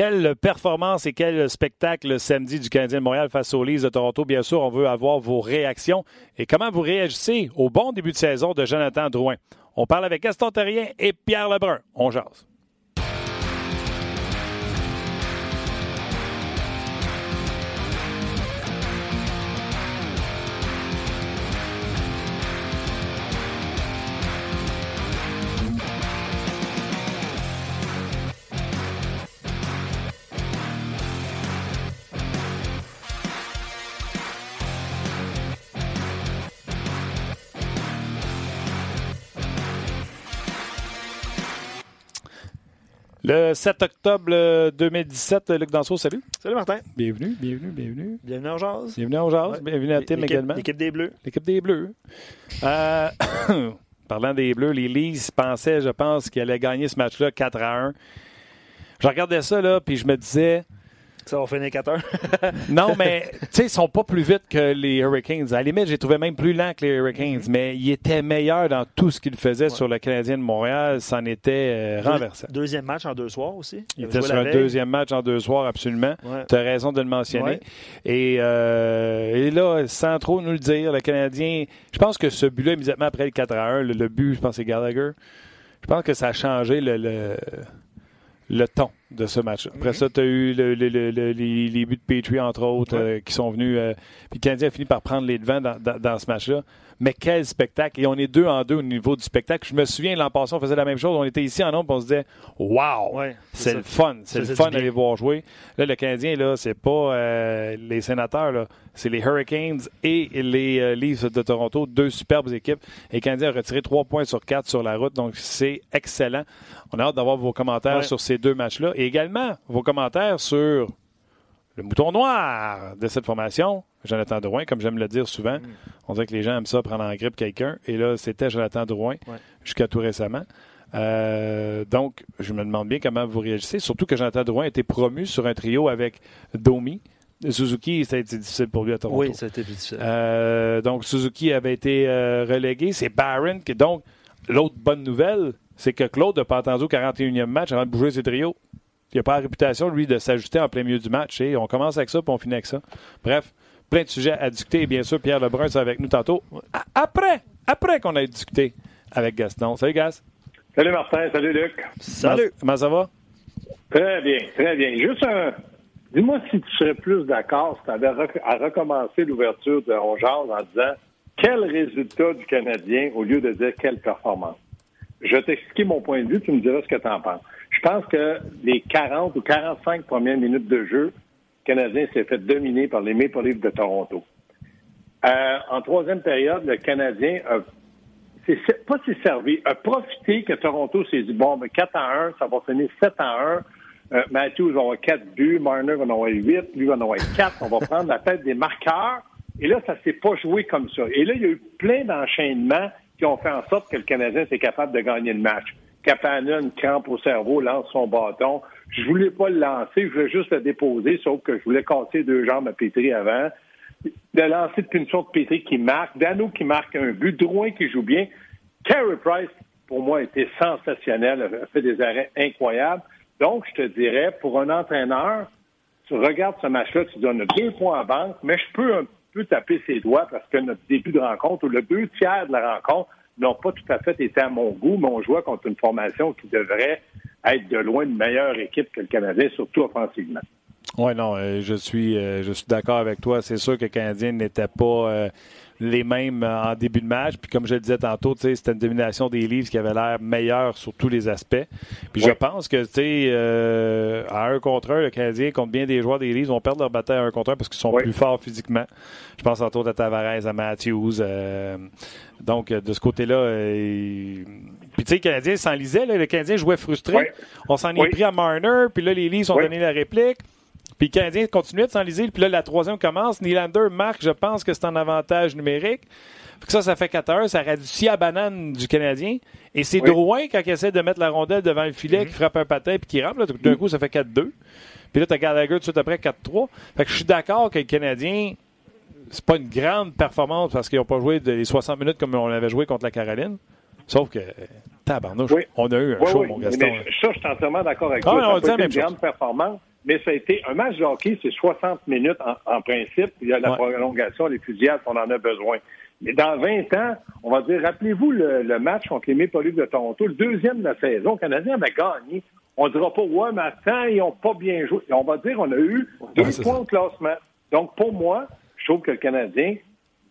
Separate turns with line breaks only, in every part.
Quelle performance et quel spectacle samedi du Canadien de Montréal face aux Leafs de Toronto? Bien sûr, on veut avoir vos réactions et comment vous réagissez au bon début de saison de Jonathan Drouin? On parle avec Gaston Terrien et Pierre Lebrun. On jase. Le 7 octobre 2017, Luc Danseau, salut.
Salut Martin.
Bienvenue, bienvenue, bienvenue.
Bienvenue en Jazz.
Bienvenue en Jazz. Ouais. Bienvenue à Tim également.
L'équipe des Bleus.
L'équipe des Bleus. Euh, parlant des Bleus, les Leafs pensaient, je pense, qu'ils allaient gagner ce match-là 4 à 1. Je regardais ça, là, puis je me disais,
ça va finir 4
non, mais tu sais, ils sont pas plus vite que les Hurricanes. À la limite, j'ai trouvé même plus lent que les Hurricanes, mm-hmm. mais ils étaient meilleurs dans tout ce qu'ils faisaient ouais. sur le Canadien de Montréal. C'en était euh, renversant.
Deuxième match en deux soirs aussi.
Il était sur un veille. deuxième match en deux soirs, absolument. Ouais. Tu as raison de le mentionner. Ouais. Et, euh, et, là, sans trop nous le dire, le Canadien, je pense que ce but-là, immédiatement après le 4 à 1, le, le but, je pense c'est Gallagher, je pense que ça a changé le, le le ton de ce match. Après mm -hmm. ça, tu as eu le, le, le, les, les, buts de Petrie, entre autres, ouais. euh, qui sont venus. Euh, puis le Canadien a fini par prendre les devants dans, dans, dans ce match-là. Mais quel spectacle! Et on est deux en deux au niveau du spectacle. Je me souviens, l'an passé, on faisait la même chose. On était ici en nombre, on se disait Wow!
Ouais,
c'est le fun. C'est le fun d'aller voir jouer. Là, le Canadien, là, c'est pas euh, les sénateurs, là. C'est les Hurricanes et les euh, Leafs de Toronto, deux superbes équipes. Et le Canadien a retiré trois points sur quatre sur la route, donc c'est excellent. On a hâte d'avoir vos commentaires ouais. sur ces deux matchs-là. Et également, vos commentaires sur le mouton noir de cette formation, Jonathan Drouin, comme j'aime le dire souvent. Mm. On dirait que les gens aiment ça, prendre en grippe quelqu'un. Et là, c'était Jonathan Drouin
ouais.
jusqu'à tout récemment. Euh, donc, je me demande bien comment vous réagissez. Surtout que Jonathan Drouin a été promu sur un trio avec Domi. Suzuki, ça a été difficile pour lui à Toronto.
Oui, ça a été difficile.
Euh, donc, Suzuki avait été euh, relégué. C'est Barron qui. Donc, l'autre bonne nouvelle, c'est que Claude n'a pas attendu au 41e match avant de bouger ses trios. Il n'a pas la réputation, lui, de s'ajuster en plein milieu du match. Et on commence avec ça, puis on finit avec ça. Bref, plein de sujets à discuter. Et bien sûr, Pierre Lebrun est avec nous tantôt. Après, après qu'on ait discuté avec Gaston. Salut, Gas.
Salut, Martin. Salut, Luc.
Salut. Comment ça va?
Très bien, très bien. Juste un. Dis-moi si tu serais plus d'accord si tu avais rec à recommencer l'ouverture de On Jase en disant quel résultat du Canadien au lieu de dire quelle performance? Je vais t'expliquer mon point de vue, tu me diras ce que tu en penses. Je pense que les 40 ou 45 premières minutes de jeu, Canadien s'est fait dominer par les Maple Leafs de Toronto. Euh, en troisième période, le Canadien a pas s'est servi, a profité que Toronto s'est dit bon, mais 4 à 1, ça va finir 7 à 1. Euh, Matthews va avoir 4 buts, Marner va en avoir 8, lui va en avoir 4. On va prendre la tête des marqueurs. Et là, ça s'est pas joué comme ça. Et là, il y a eu plein d'enchaînements qui ont fait en sorte que le Canadien était capable de gagner le match. Capanen, crampe au cerveau, lance son bâton. Je voulais pas le lancer, je voulais juste le déposer, sauf que je voulais casser deux jambes à Pétri avant. De lancer de punition de Pétri qui marque, Dano qui marque un but, Drouin qui joue bien. Carey Price, pour moi, était sensationnel, a fait des arrêts incroyables. Donc, je te dirais, pour un entraîneur, tu regardes ce match-là, tu donnes deux points à banque, mais je peux un peu taper ses doigts parce que notre début de rencontre, ou le deux tiers de la rencontre, n'ont pas tout à fait été à mon goût, mais on jouait contre une formation qui devrait être de loin une meilleure équipe que le Canadien, surtout offensivement.
Oui, non, euh, je suis, euh, je suis d'accord avec toi. C'est sûr que le Canadien n'était pas euh, les mêmes en début de match. Puis comme je le disais tantôt, c'était une domination des livres qui avait l'air meilleure sur tous les aspects. Puis je pense que euh, à un contre un, le Canadien contre bien des joueurs des livres vont perdre leur bataille à un contre un parce qu'ils sont plus forts physiquement. Je pense tantôt à Tavares, à Matthews. Donc de ce côté-là, puis tu sais, le Canadien s'enlisait. Le Canadien jouait frustré.
Oui.
On s'en est pris à Marner. Puis là, les livres ont donné la réplique. Puis le Canadien continuait de s'enliser. Puis là, la troisième commence. Nylander marque, je pense que c'est un avantage numérique. Que ça, ça fait 4 heures. Ça radoucit à banane du Canadien. Et c'est oui. Drouin, quand il essaie de mettre la rondelle devant le filet, mm -hmm. qui frappe un patin puis qui rampe. D'un coup, ça fait 4-2. Puis là, tu as Gallagher tout de suite après 4-3. Fait que je suis d'accord que le Canadien, c'est pas une grande performance parce qu'ils n'ont pas joué les 60 minutes comme on avait joué contre la Caroline. Sauf que, tabarnouche,
oui.
on a eu un
oui,
show,
oui.
mon Gaston.
Mais ça, je suis entièrement d'accord avec
ah,
toi. Ça une grande performance. mais ça a été un match de hockey, c'est 60 minutes en, principe. Il y a la prolongation, les fusillades, on en a besoin. Mais dans 20 ans, on va dire, rappelez-vous le, match contre les Maple Leafs de Toronto, le deuxième de la saison, le Canadien avait gagné. On ne dira pas, ouais, mais attends, ils n'ont pas bien joué. on va dire, on a eu deux points au classement. Donc, pour moi, je trouve que le Canadien,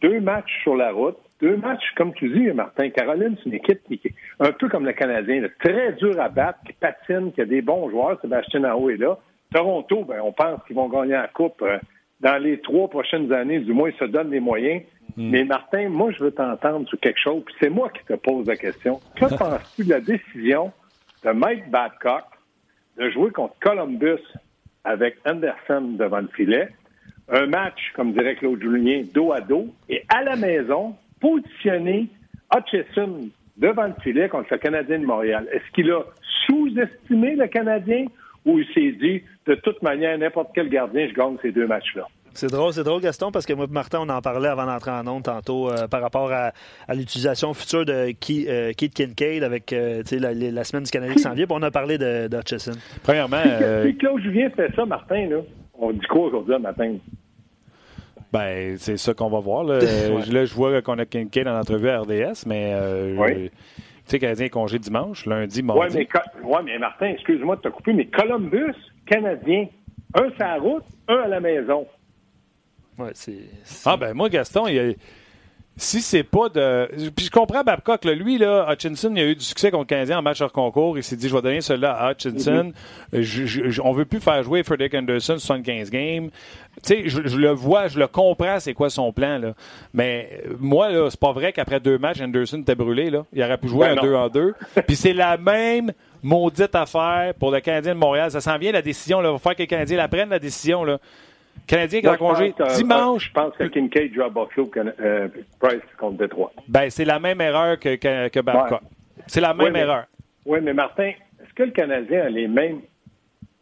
deux matchs sur la route, deux matchs, comme tu dis, Martin. Caroline, c'est une équipe qui est un peu comme le Canadien, très dur à battre, qui patine, qui a des bons joueurs. Sébastien Aho est là. Toronto, ben, on pense qu'ils vont gagner la Coupe euh, dans les trois prochaines années. Du moins, ils se donnent les moyens. Hmm. Mais Martin, moi, je veux t'entendre sur quelque chose, puis c'est moi qui te pose la question. Que penses-tu de la décision de Mike Babcock de jouer contre Columbus avec Anderson devant le filet? Un match, comme dirait Claude Julien, dos à dos, et à la maison, positionner Hutchison devant le filet contre le Canadien de Montréal. Est-ce qu'il a sous-estimé le Canadien ou il s'est dit, de toute manière, n'importe quel gardien, je gagne ces deux matchs-là?
C'est drôle, c'est drôle, Gaston, parce que moi Martin, on en parlait avant d'entrer en onde tantôt euh, par rapport à, l'utilisation future de euh, Keith Kincaid avec euh, la, semaine du Canadien qui s'en vient. on a parlé de, Hutchison.
Premièrement.
Si Claude Julien fait ça, Martin, là, on dit quoi aujourd'hui matin?
Ben, c'est ça qu'on va voir. Là, je vois qu'on a Kincaid en entrevue à RDS, mais oui. tu sais, Canadien congé dimanche, lundi, mardi.
Oui, mais, ouais, mais Martin, excuse-moi de te couper, mais Columbus, Canadien, un sur la route, un à la maison.
Ouais, c'est.
Ah, ben moi, Gaston, il y a si c'est pas de. Puis je comprends Babcock, lui, là, Hutchinson, il a eu du succès contre le Canadien en match hors concours. Il s'est dit, je vais donner cela à Hutchinson. Mm-hmm. je, on veut plus faire jouer Frederick Anderson 75 games. Tu sais, je, le vois, je le comprends, c'est quoi son plan, là. Mais moi, là, c'est pas vrai qu'après deux matchs, Anderson était brûlé, là. Il aurait pu jouer ben un 2 en 2. Puis c'est la même maudite affaire pour le Canadien de Montréal. Ça s'en vient, la décision, là. Il va falloir que les Canadiens la prennent, la décision, là. Canadien qui est en congé euh, dimanche.
Je pense que Kincaid joue à Buffalo, euh, Price contre Detroit.
Ben, c'est la même erreur que, que, Babcock. C'est la même erreur.
Oui, mais Martin, est-ce que le Canadien a les mêmes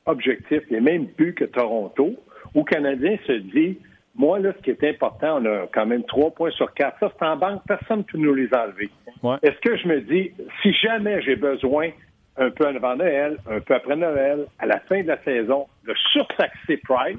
objectifs, les mêmes buts que Toronto, ou le Canadien se dit, moi, là, ce qui est important, on a quand même trois points sur quatre. Ça, c'est en banque, personne ne peut nous les enlever. Est-ce que je me dis, si jamais j'ai besoin, un peu avant Noël, un peu après Noël, à la fin de la saison, de surtaxer Price,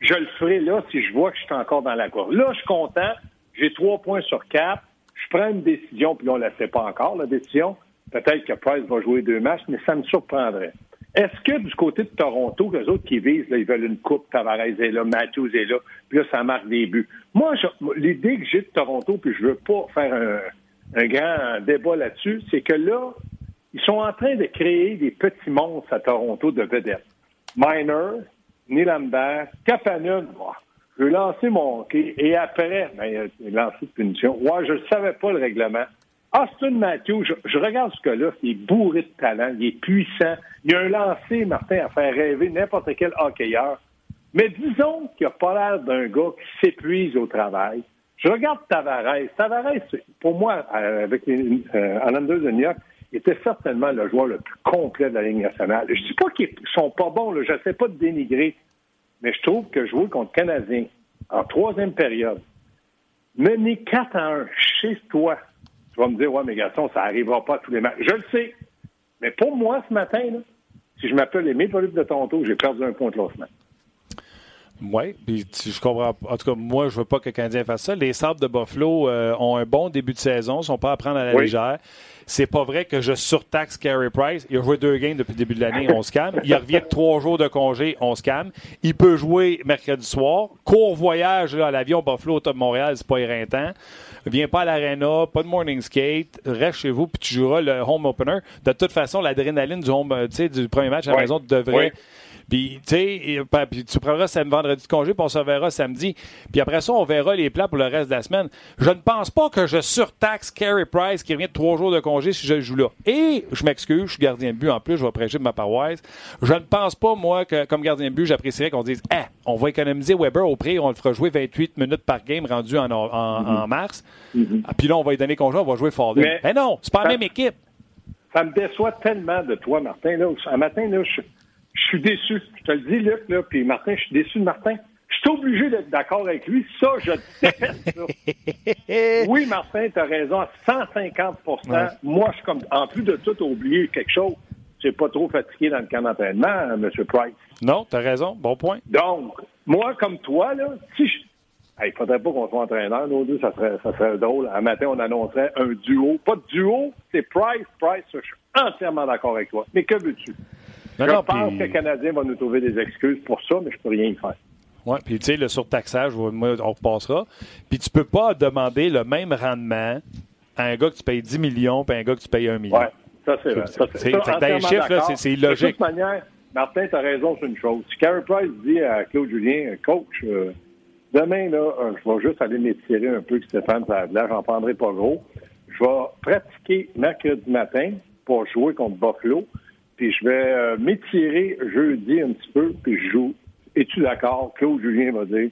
je le ferai là si je vois que je suis encore dans la course. Là, je suis content. J'ai trois points sur quatre. Je prends une décision, puis on ne la sait pas encore, la décision. Peut-être que Price va jouer deux matchs, mais ça me surprendrait. Est-ce que du côté de Toronto, les autres qui visent, là, ils veulent une coupe, Tavares est là, Matthews est là, puis là, ça marque des buts. Moi, l'idée que j'ai de Toronto, puis je veux pas faire un, grand débat là-dessus, c'est que là, ils sont en train de créer des petits monstres à Toronto de vedettes. Minor, Lambert, Kapanen, je vais lancer mon hockey et après, ben, il a lancé de punition. Ouais, je ne savais pas le règlement. Austin Matthews, je, regarde ce gars-là, il est bourré de talent, il est puissant. Il a un lancé, Martin, à faire rêver n'importe quel hockeyeur. Mais disons qu'il n'a pas l'air d'un gars qui s'épuise au travail. Je regarde Tavares. Tavares, pour moi, euh, avec les euh, de New York, était certainement le joueur le plus complet de la Ligue nationale. Je ne dis pas qu'ils sont pas bons, je ne sais pas de dénigrer, mais je trouve que jouer contre Canadien en troisième période, mener 4 à 1 chez toi, tu vas me dire, ouais, mais garçon, ça n'arrivera pas tous les matchs. Je le sais. Mais pour moi, ce matin, si je m'appelle les Maple de Toronto, j'ai perdu un point de lancement.
Oui, puis je comprends. En tout cas, moi, je veux pas que le Canadien fasse ça. Les Sabres de Buffalo euh, ont un bon début de saison, sont pas à prendre à la légère. C'est pas vrai que je surtaxe Carey Price. Il a joué deux games depuis le début de l'année, on se calme. Il revient de trois jours de congé, on se calme. Il peut jouer mercredi soir. Court voyage à l'avion Buffalo au Montréal, c'est pas éreintant. Viens pas à l'arena, pas de morning skate, reste chez vous puis tu joueras le home opener. De toute façon, l'adrénaline du home, du premier match à la maison devrait puis, tu sais, tu prendras samedi, vendredi de congé, puis on se verra samedi. Puis après ça, on verra les plans pour le reste de la semaine. Je ne pense pas que je surtaxe Carey Price qui revient de trois jours de congé si je joue là. Et, je m'excuse, je suis gardien de but en plus, je vais prêcher de ma paroisse. Je ne pense pas, moi, que comme gardien de but, j'apprécierais qu'on dise, eh, on va économiser Weber au prix, on le fera jouer 28 minutes par game rendu en, en, mars. Mm-hmm. Ah, puis là, on va lui donner congé, on va jouer Fordin. Mais, mais non, c'est pas la même équipe.
Ça me déçoit tellement de toi, Martin. Là, un matin, là, je je suis déçu. Je te le dis, Luc, là, puis Martin, je suis déçu de Martin. Je suis obligé d'être d'accord avec lui. Ça, je déteste ça. oui, Martin, tu as raison à 150% Moi, je suis comme, en plus de tout, oublié quelque chose. c'est pas trop fatigué dans le camp d'entraînement, M. Price.
Non, tu as raison. Bon point.
Donc, moi, comme toi, là, si je... Il faudrait pas qu'on soit entraîneur, nous deux, ça serait, ça serait drôle. Un matin, on annoncerait un duo. Pas de duo, c'est Price, Price. Je suis entièrement d'accord avec toi. Mais que veux-tu? Je pense que le Canadien va nous trouver des excuses pour ça, mais je peux rien y faire.
Oui, puis tu sais, le surtaxage, on repassera. Puis tu peux pas demander le même rendement à un gars que tu payes 10 millions puis à un gars que tu payes 1 million.
Oui, ça c'est vrai. Ça,
c'est, dans les chiffres, c'est illogique.
De toute manière, Martin, tu as raison sur une chose. Si Carey Price dit à Claude Julien, coach, euh, demain, là, euh, je vais juste aller m'étirer un peu que Stéphane Sadler, j'en prendrai pas gros. Je vais pratiquer mercredi matin pour jouer contre Buffalo, puis je vais euh, m'étirer jeudi un petit peu, puis je joue. Es-tu d'accord? Claude Julien va dire,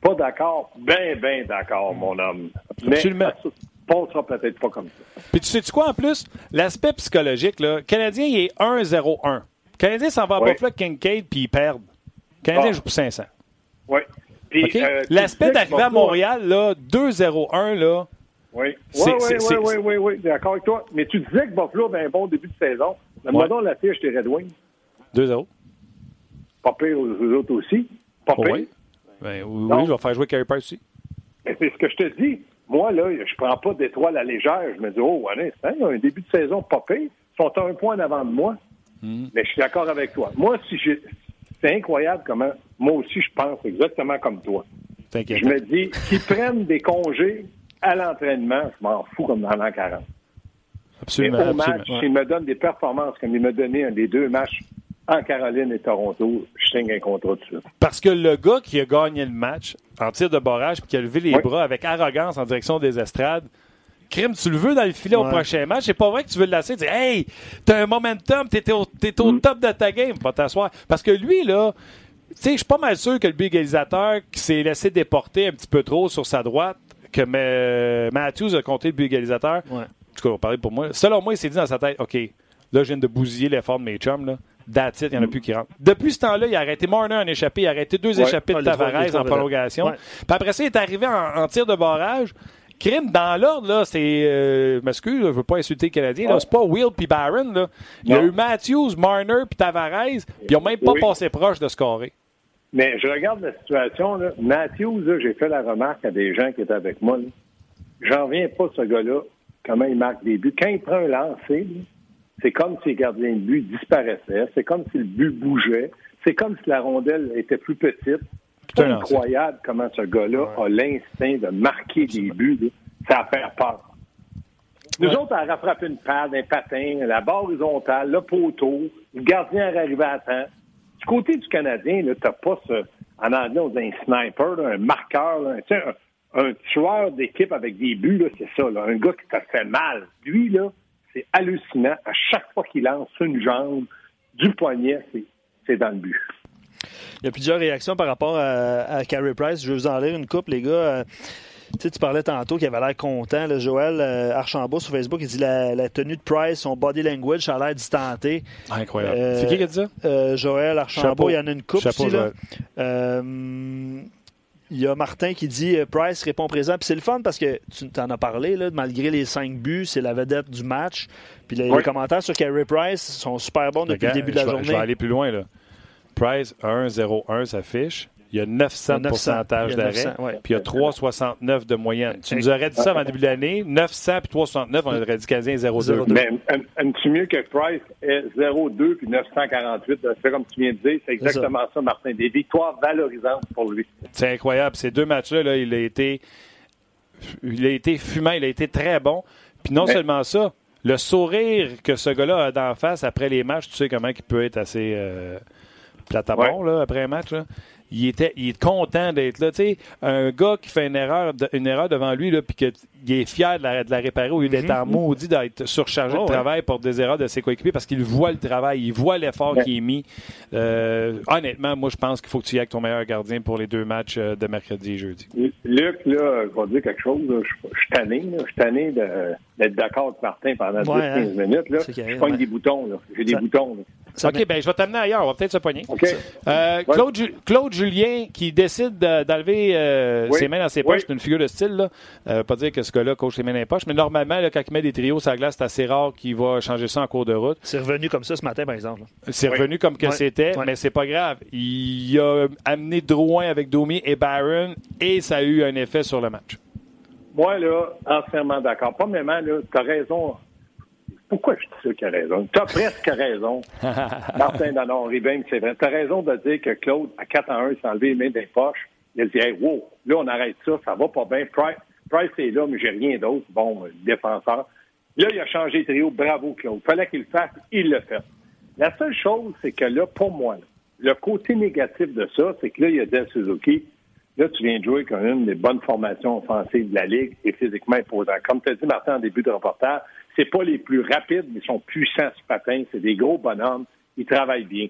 pas d'accord, ben, ben d'accord, mon homme. Mais Absolument. ça passera peut-être pas comme ça.
Puis tu sais-tu quoi en plus? L'aspect psychologique, là, le Canadien, il est 1-0-1. Le Canadien s'en va à Buffalo Kincaid, puis il perd. Le Canadien ah. joue pour 500.
Oui.
Euh, L'aspect d'arriver à Montréal, là, 2-0-1,
là. Oui, oui, oui, oui, oui, oui, oui, d'accord avec toi. Mais tu disais que Buffalo avait un bon début de saison. Donne-moi donc la fiche des Red Wings.
2-0.
Pas pire aux autres aussi. Pas pire.
Oui, ben, oui, je vais faire jouer Carey Price aussi.
C'est ce que je te dis. Moi, là, je prends pas d'étoile à légère. Je me dis, oh, y a un début de saison pas pire. Ils sont à un point en avant de moi. Hmm. Mais je suis d'accord avec toi. Moi, si j'ai c'est incroyable comment moi aussi je pense exactement comme toi. Je me dis qu'ils prennent des congés à l'entraînement, je m'en fous comme dans l'an 40.
Absolument.
au match, s'ils me donnent des performances comme il m'a donné un des deux matchs en Caroline et Toronto, je signe un contrat dessus.
Parce que le gars qui a gagné le match en tir de barrage puis qui a levé les bras avec arrogance en direction des estrades, crime, tu le veux dans le filet au prochain match? C'est pas vrai que tu veux le lasser. Tu dis, hey, t'as un momentum, t'es au, es au mm. top de ta game. Va t'asseoir. Parce que lui, là, tu sais, je suis pas mal sûr que le but égalisateur qui s'est laissé déporter un petit peu trop sur sa droite, que Matthews a compté le but égalisateur. Ouais. Tout cas, pour moi. Selon moi, il s'est dit dans sa tête, OK, là, je viens de bousiller l'effort de mes chums, là. That's it, il n'y en a mm. plus qui rentrent. Depuis ce temps-là, il a arrêté Marner en échappé, il a arrêté deux échappées de Tavares en prolongation. Puis après ça, il est arrivé en tir de barrage. Crime, dans l'ordre, là, c'est. Euh, m'excuse, je veux pas insulter le Canadien. Là, c'est pas Will puis Barron. Là. Il y a eu Matthews, Marner puis Tavares, puis ils n'ont même pas passé proche de scorer.
Mais je regarde la situation. Là. Matthews, j'ai fait la remarque à des gens qui étaient avec moi. J'en viens pas, ce gars-là, comment il marque des buts. Quand il prend un lancer, c'est comme si le gardien de but disparaissait. C'est comme si le but bougeait. C'est comme si la rondelle était plus petite. C'est incroyable comment ce gars-là a l'instinct de marquer des buts. Ça a fait peur. Nous autres, on a rattrapé une palle, un patin, la barre horizontale, le poteau, le gardien est arrivé à temps. Du côté du Canadien, tu n'as pas ce, en anglais, on dit un sniper, un marqueur, un, tueur d'équipe avec des buts, c'est ça, un gars qui t'a fait mal. Lui, là, c'est hallucinant. À chaque fois qu'il lance une jambe, du poignet, c'est dans le but.
Il y a plusieurs réactions par rapport à, à Carey Price. Je vais vous en lire une coupe, les gars. Euh, tu, tu parlais tantôt qu'il avait l'air content. Joël euh, Archambault sur Facebook, il dit la, tenue de Price, son body language, ça a l'air distanté.
incroyable. Euh, c'est qui qui a dit
ça? Joël Archambault, il y en a une coupe Chapeau, aussi. Là. Il y a Martin qui dit Price répond présent. Puis c'est le fun parce que tu en as parlé, là, malgré les cinq buts, c'est la vedette du match. Puis les, commentaires sur Carey Price sont super bons depuis le début de la journée. Je
vais aller plus loin. là. Price 1,01 s'affiche. Il y a 900 de pourcentage d'arrêt, puis il y a 3,69 de moyenne. Tu nous aurais dit ça en début d'année, 900 puis 3,69, on aurait dit quasi 0,2.
Mais aimes-tu mieux que Price est 0,2 puis 948? C'est comme tu viens de dire, c'est exactement ça. Martin. Des victoires valorisantes pour lui.
C'est incroyable. Ces deux matchs-là, là, il a été il a été fumant, il a été très bon. Puis non seulement ça, le sourire que ce gars-là a d'en face après les matchs, tu sais comment il peut être assez... Euh, Platabon, là, après un match, il, était, il est content d'être là. Tu sais, un gars qui fait une erreur, une erreur devant lui, là, puis qu'il est fier de la, de la réparer au lieu d'être mhm. en maudit, d'être surchargé de oh, travail pour des erreurs de ses coéquipiers parce qu'il voit le travail, il voit l'effort qui est mis. Euh, honnêtement, moi, je pense qu'il faut que tu y ailles avec ton meilleur gardien pour les deux matchs euh, de mercredi et jeudi.
Luc, là, je vais dire quelque chose. Je, suis tanné. Je suis tanné d'être d'accord avec Martin pendant 10-15 hein. minutes. Là. Je pogne des boutons. J'ai des boutons.
OK, ben je vais t'amener ailleurs. On va peut-être se poigner. Euh, Claude, Claude, Julien qui décide d'enlever euh, ses mains dans ses poches, c'est une figure de style. Là. Euh, pas dire que ce gars-là coach ses mains dans les poches, mais normalement, là, quand il met des trios sur la glace, c'est assez rare qu'il va changer ça en cours de route.
C'est revenu comme ça ce matin, par exemple.
C'est revenu comme que c'était, mais c'est pas grave. Il a amené Drouin avec Domi et Barron et ça a eu un effet sur le match.
Moi, là, entièrement d'accord. Premièrement, tu as raison pourquoi je dis ça qu'il a raison? Tu as presque raison. Martin Danon, Ribin, c'est vrai. Tu as raison de dire que Claude, à 4 à 1, il s'est enlevé les mains des poches. Il a dit, hey, wow, là, on arrête ça, ça va pas bien. Price, Price est là, mais j'ai rien d'autre. Bon, défenseur. Là, il a changé de trio. Bravo, Claude. Fallait qu'il le fasse. Il le fait. La seule chose, c'est que là, pour moi, le côté négatif de ça, c'est que là, il y a Del Suzuki. Là, tu viens de jouer comme une des bonnes formations offensives de la Ligue et physiquement imposant. Comme tu as dit, Martin, en début de reportage, c'est pas les plus rapides, mais ils sont puissants ce patin. C'est des gros bonhommes. Ils travaillent bien.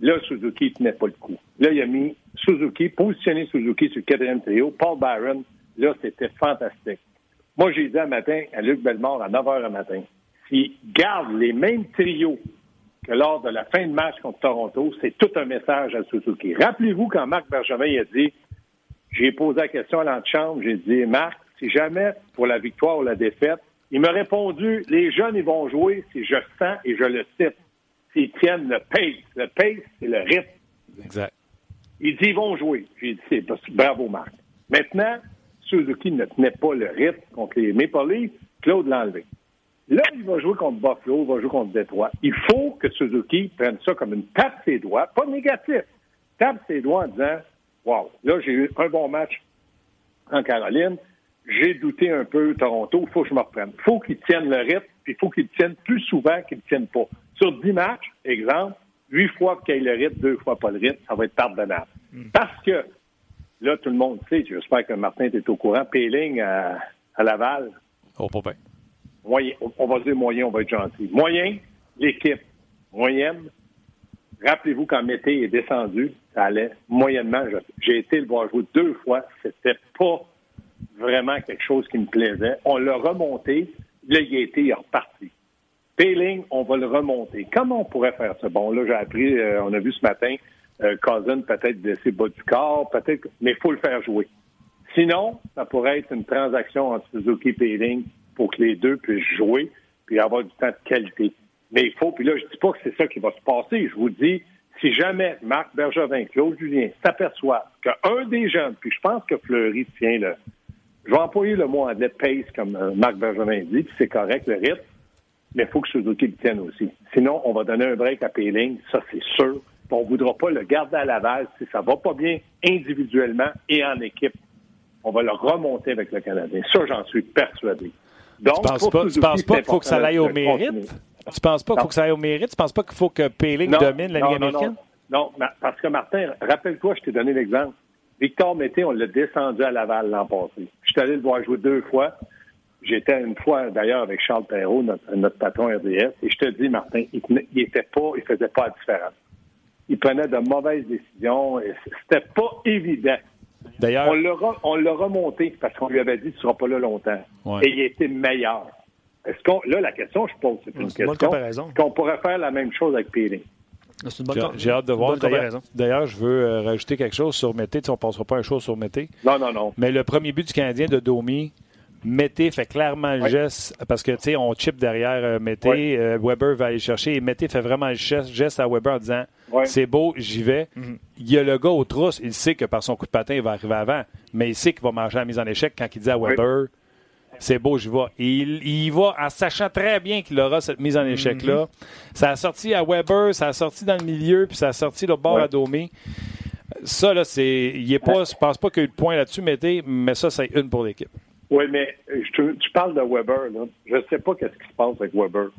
Là, Suzuki ne tenait pas le coup. Là, il a mis Suzuki, positionné Suzuki sur le quatrième trio. Paul Byron, là, c'était fantastique. Moi, j'ai dit un matin à Luc Bellemare à 9 h le matin, s'il garde les mêmes trios que lors de la fin de match contre Toronto, c'est tout un message à Suzuki. Rappelez-vous quand Marc Bergevin a dit, j'ai posé la question à l'antichambre, j'ai dit, Marc, si jamais pour la victoire ou la défaite, il m'a répondu Les jeunes, ils vont jouer si je sens et je le cite. S'ils tiennent le pace. Le pace, c'est le rythme.
Exact.
Il dit Ils vont jouer. J'ai dit c'est Bravo, Marc. Maintenant, Suzuki ne tenait pas le rythme contre les Maple Leafs. Claude l'a enlevé. Là, il va jouer contre Buffalo, il va jouer contre Detroit. Il faut que Suzuki prenne ça comme une tape ses doigts, pas négatif. Tape ses doigts en disant Wow, là, j'ai eu un bon match en Caroline j'ai douté un peu Toronto, il faut que je me reprenne. Il faut qu'ils tiennent le rythme, puis il faut qu'ils tiennent plus souvent qu'ils ne tiennent pas. Sur 10 matchs, exemple, 8 fois qu'il y ait le rythme, 2 fois pas le rythme, ça va être pardonnable. Hmm. Parce que, là, tout le monde sait, j'espère que Martin est au courant, Péling à, Laval.
Oh, pas bien.
Moyen, on va dire moyen, on va être gentil. Moyen, l'équipe. Moyenne, rappelez-vous quand Mété est descendu, ça allait moyennement. J'ai été le voir jouer deux fois, c'était pas vraiment quelque chose qui me plaisait. On l'a remonté. Là, il a été, il est reparti. Payling, on va le remonter. Comment on pourrait faire ça? Bon, là, j'ai appris, euh, on a vu ce matin, euh, Cousin peut-être ses bas du corps, peut-être, mais il faut le faire jouer. Sinon, ça pourrait être une transaction entre Suzuki et Payling pour que les deux puissent jouer puis avoir du temps de qualité. Mais il faut, puis là, je dis pas que c'est ça qui va se passer. Je vous dis, si jamais Marc Bergevin, Claude Julien s'aperçoit qu'un des jeunes, puis je pense que Fleury tient le, je vais employer le mot anglais pace, comme euh, Marc Benjamin dit, puis c'est correct, le rythme, mais il faut que Suzuki le tienne aussi. Sinon, on va donner un break à Péling, ça c'est sûr. On ne voudra pas le garder à Laval si ça va pas bien individuellement et en équipe. On va le remonter avec le Canadien. Ça, j'en suis persuadé.
Donc, tu penses pas, penses pas qu'il faut que ça aille au mérite? Tu penses pas qu'il faut que ça aille au mérite? Tu penses pas qu'il faut que Péling domine la Ligue américaine?
Non, non, parce que Martin, rappelle-toi, je t'ai donné l'exemple. Victor Mété, on l'a descendu à Laval l'an passé. Je suis allé le voir jouer deux fois. J'étais une fois, d'ailleurs, avec Charles Perrault, notre, patron RDS, et je te dis, Martin, il, il était pas, il faisait pas la différence. Il prenait de mauvaises décisions. C'était pas évident. D'ailleurs, on l'a remonté parce qu'on lui avait dit, tu seras pas là longtemps. Et il était meilleur. Est-ce qu'on, là, la question, je pose, c'est une question. Est-ce qu'on pourrait faire la même chose avec Péling?
J'ai hâte de voir. D'ailleurs, je veux euh, rajouter quelque chose sur Mété. On ne passera pas un chose sur Mété.
Non, non, non.
Mais le premier but du Canadien de Domi, Mété fait clairement le geste parce que, tu sais, on chip derrière euh, Mété. Euh, Weber va aller chercher et Mété fait vraiment le geste, à Weber en disant C'est beau, j'y vais. Mhm. Il y a le gars au trousse, il sait que par son coup de patin, il va arriver avant, mais il sait qu'il va manger la mise en échec quand il dit à Weber c'est beau, je vois. Il, il va en sachant très bien qu'il aura cette mise en échec-là. Mhm. Ça a sorti à Weber, ça a sorti dans le milieu, puis ça a sorti le bord à Domé. Ça, là, c'est. Il est pas. Je pense pas qu'il y ait eu de point là-dessus, mais ça, c'est une pour l'équipe.
Oui, mais tu parles de Weber, là. Je ne sais pas qu'est-ce qui se passe avec Weber.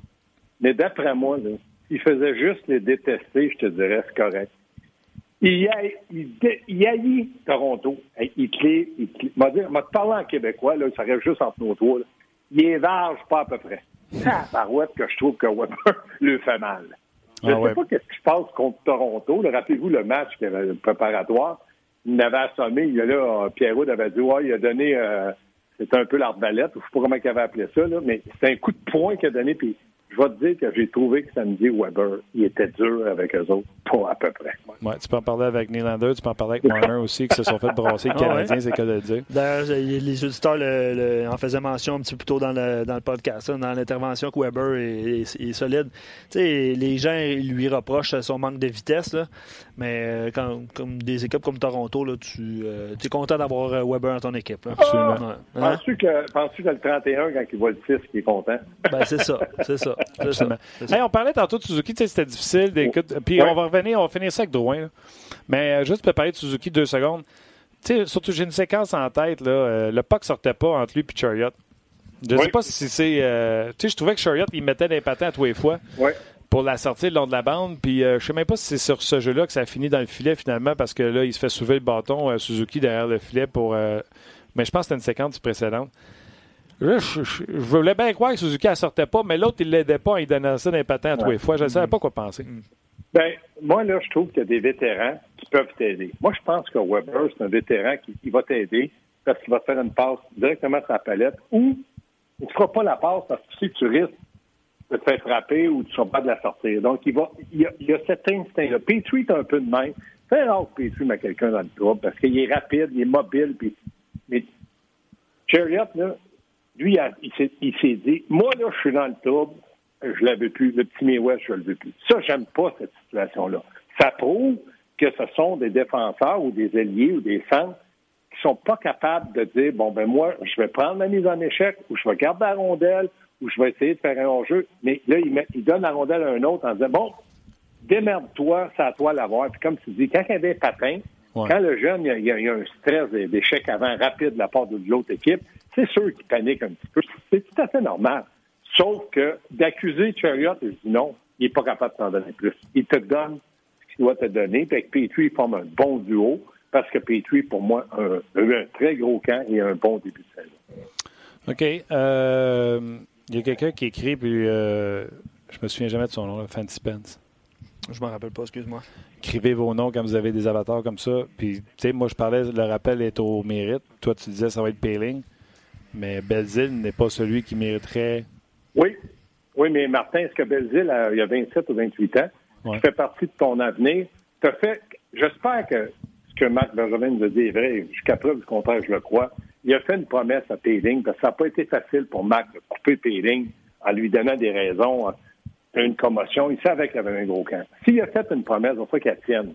Mais d'après moi, là, il faisait juste les détester, je te dirais, c'est correct. Il, a, il, haït Toronto. Il clé. M'a dit, m'a parlé en québécois, là, ça reste juste entre nos toits. Il est varge pas à peu près. C'est à barouette que je trouve que Weber le fait mal. Je ne ah sais pas ce qui se passe contre Toronto. Rappelez-vous le match qui avait le préparatoire. Il avait assommé. Il y a là, Pierrot avait dit Ouais, il a donné euh, c'était un peu l'arbalète, je ne sais pas comment il avait appelé ça, là, mais c'est un coup de poing qu'il a donné, puis je vais te dire que j'ai trouvé que samedi, Weber, il était dur avec eux autres, pas à peu près.
Ouais, tu peux en parler avec Nylander, tu peux en parler avec Marner aussi, qui se sont fait brasser les ah Canadiens, c'est quoi de le dire.
D'ailleurs, les auditeurs en faisaient mention un petit peu plus tôt dans le, dans le podcast, dans l'intervention que Weber est, solide. Tu sais, les gens lui reprochent son manque de vitesse, là, mais euh, quand, comme des équipes comme Toronto, là, tu euh, es content d'avoir euh, Weber dans ton équipe.
Absolument. Ah, penses-tu que, penses que le 31, quand il voit le 6, il est content?
Ben, c'est ça, c'est ça.
On parlait tantôt de Suzuki, c'était difficile. Puis on va revenir, on va finir ça avec Drouin. Mais euh, juste pour parler de Suzuki deux secondes. surtout, j'ai une séquence en tête. Là, euh, le puck sortait pas entre lui et Chariot. Je ne sais pas si c'est. Euh, tu sais, je trouvais que Chariot, il mettait des patins à tous les fois. Pour la sortie le long de la bande. Puis je sais même pas si c'est sur ce jeu-là que ça a fini dans le filet finalement parce que là, il se fait soulever le bâton Suzuki derrière le filet pour. mais je pense que c'était une séquence précédente je, voulais bien croire que Suzuki ne sortait pas, mais l'autre, il ne l'aidait pas, il donnait ça d'un patin à tous les fois. Je ne savais pas quoi penser. Mm.
Ben, moi, là, je trouve qu'il y a des vétérans qui peuvent t'aider. Moi, je pense que Weber, c'est un vétéran qui, va t'aider parce qu'il va te faire une passe directement sur la palette ou il ne fera pas la passe parce que si tu risques de te faire frapper ou tu ne seras pas de la sortir. Donc, il, va, il, y a, il y a cet instinct-là. Petrie est un peu de même. C'est rare que Petrie met quelqu'un dans le trouble parce qu'il est rapide, il est mobile. Puis, mais Chariot, là, lui, il s'est dit, moi, là, je suis dans le trouble, je l'avais plus. Le petit West, je le veux plus. Ça, j'aime pas cette situation-là. Ça prouve que ce sont des défenseurs ou des alliés ou des centres qui sont pas capables de dire, bon, ben moi, je vais prendre ma mise en échec ou je vais garder la rondelle ou je vais essayer de faire un hors-jeu. Mais là, il, donne la rondelle à un autre en disant, bon, démerde-toi, c'est à toi l'avoir. Puis comme tu dis, quand il y avait quand le jeune, il y, a, un stress d'échec avant rapide de la part de l'autre équipe, c'est sûr qu'il panique un petit peu. C'est tout à fait normal. Sauf que d'accuser Chariot, je dis non, il n'est pas capable de t'en donner plus. Il te donne ce qu'il doit te donner. Puis avec Petrie, il forme un bon duo parce que Petrie, pour moi, a eu un très gros camp et un bon début de saison.
OK. Euh, il y a quelqu'un qui écrit, puis euh, je me souviens jamais de son nom, Fancy Spence.
Je m'en rappelle pas, excuse-moi.
Écrivez vos noms quand vous avez des avatars comme ça. Puis, tu sais, moi, je parlais, le rappel est au mérite. Toi, tu disais ça va être Payling. Mais Belzile n'est pas celui qui mériterait.
Oui. Oui, mais Martin, est-ce que Belzile, il y a 27 ou 28 ans, qui fait partie de ton avenir, t'as fait. J'espère que ce que Marc Benjamin nous a dit est vrai. Jusqu'à preuve du contraire, je le crois. Il a fait une promesse à Payling, parce que ça n'a pas été facile pour Marc de couper Payling en lui donnant des raisons, une commotion. Il savait qu'il avait un gros camp. S'il a fait une promesse, il faut qu'elle tienne.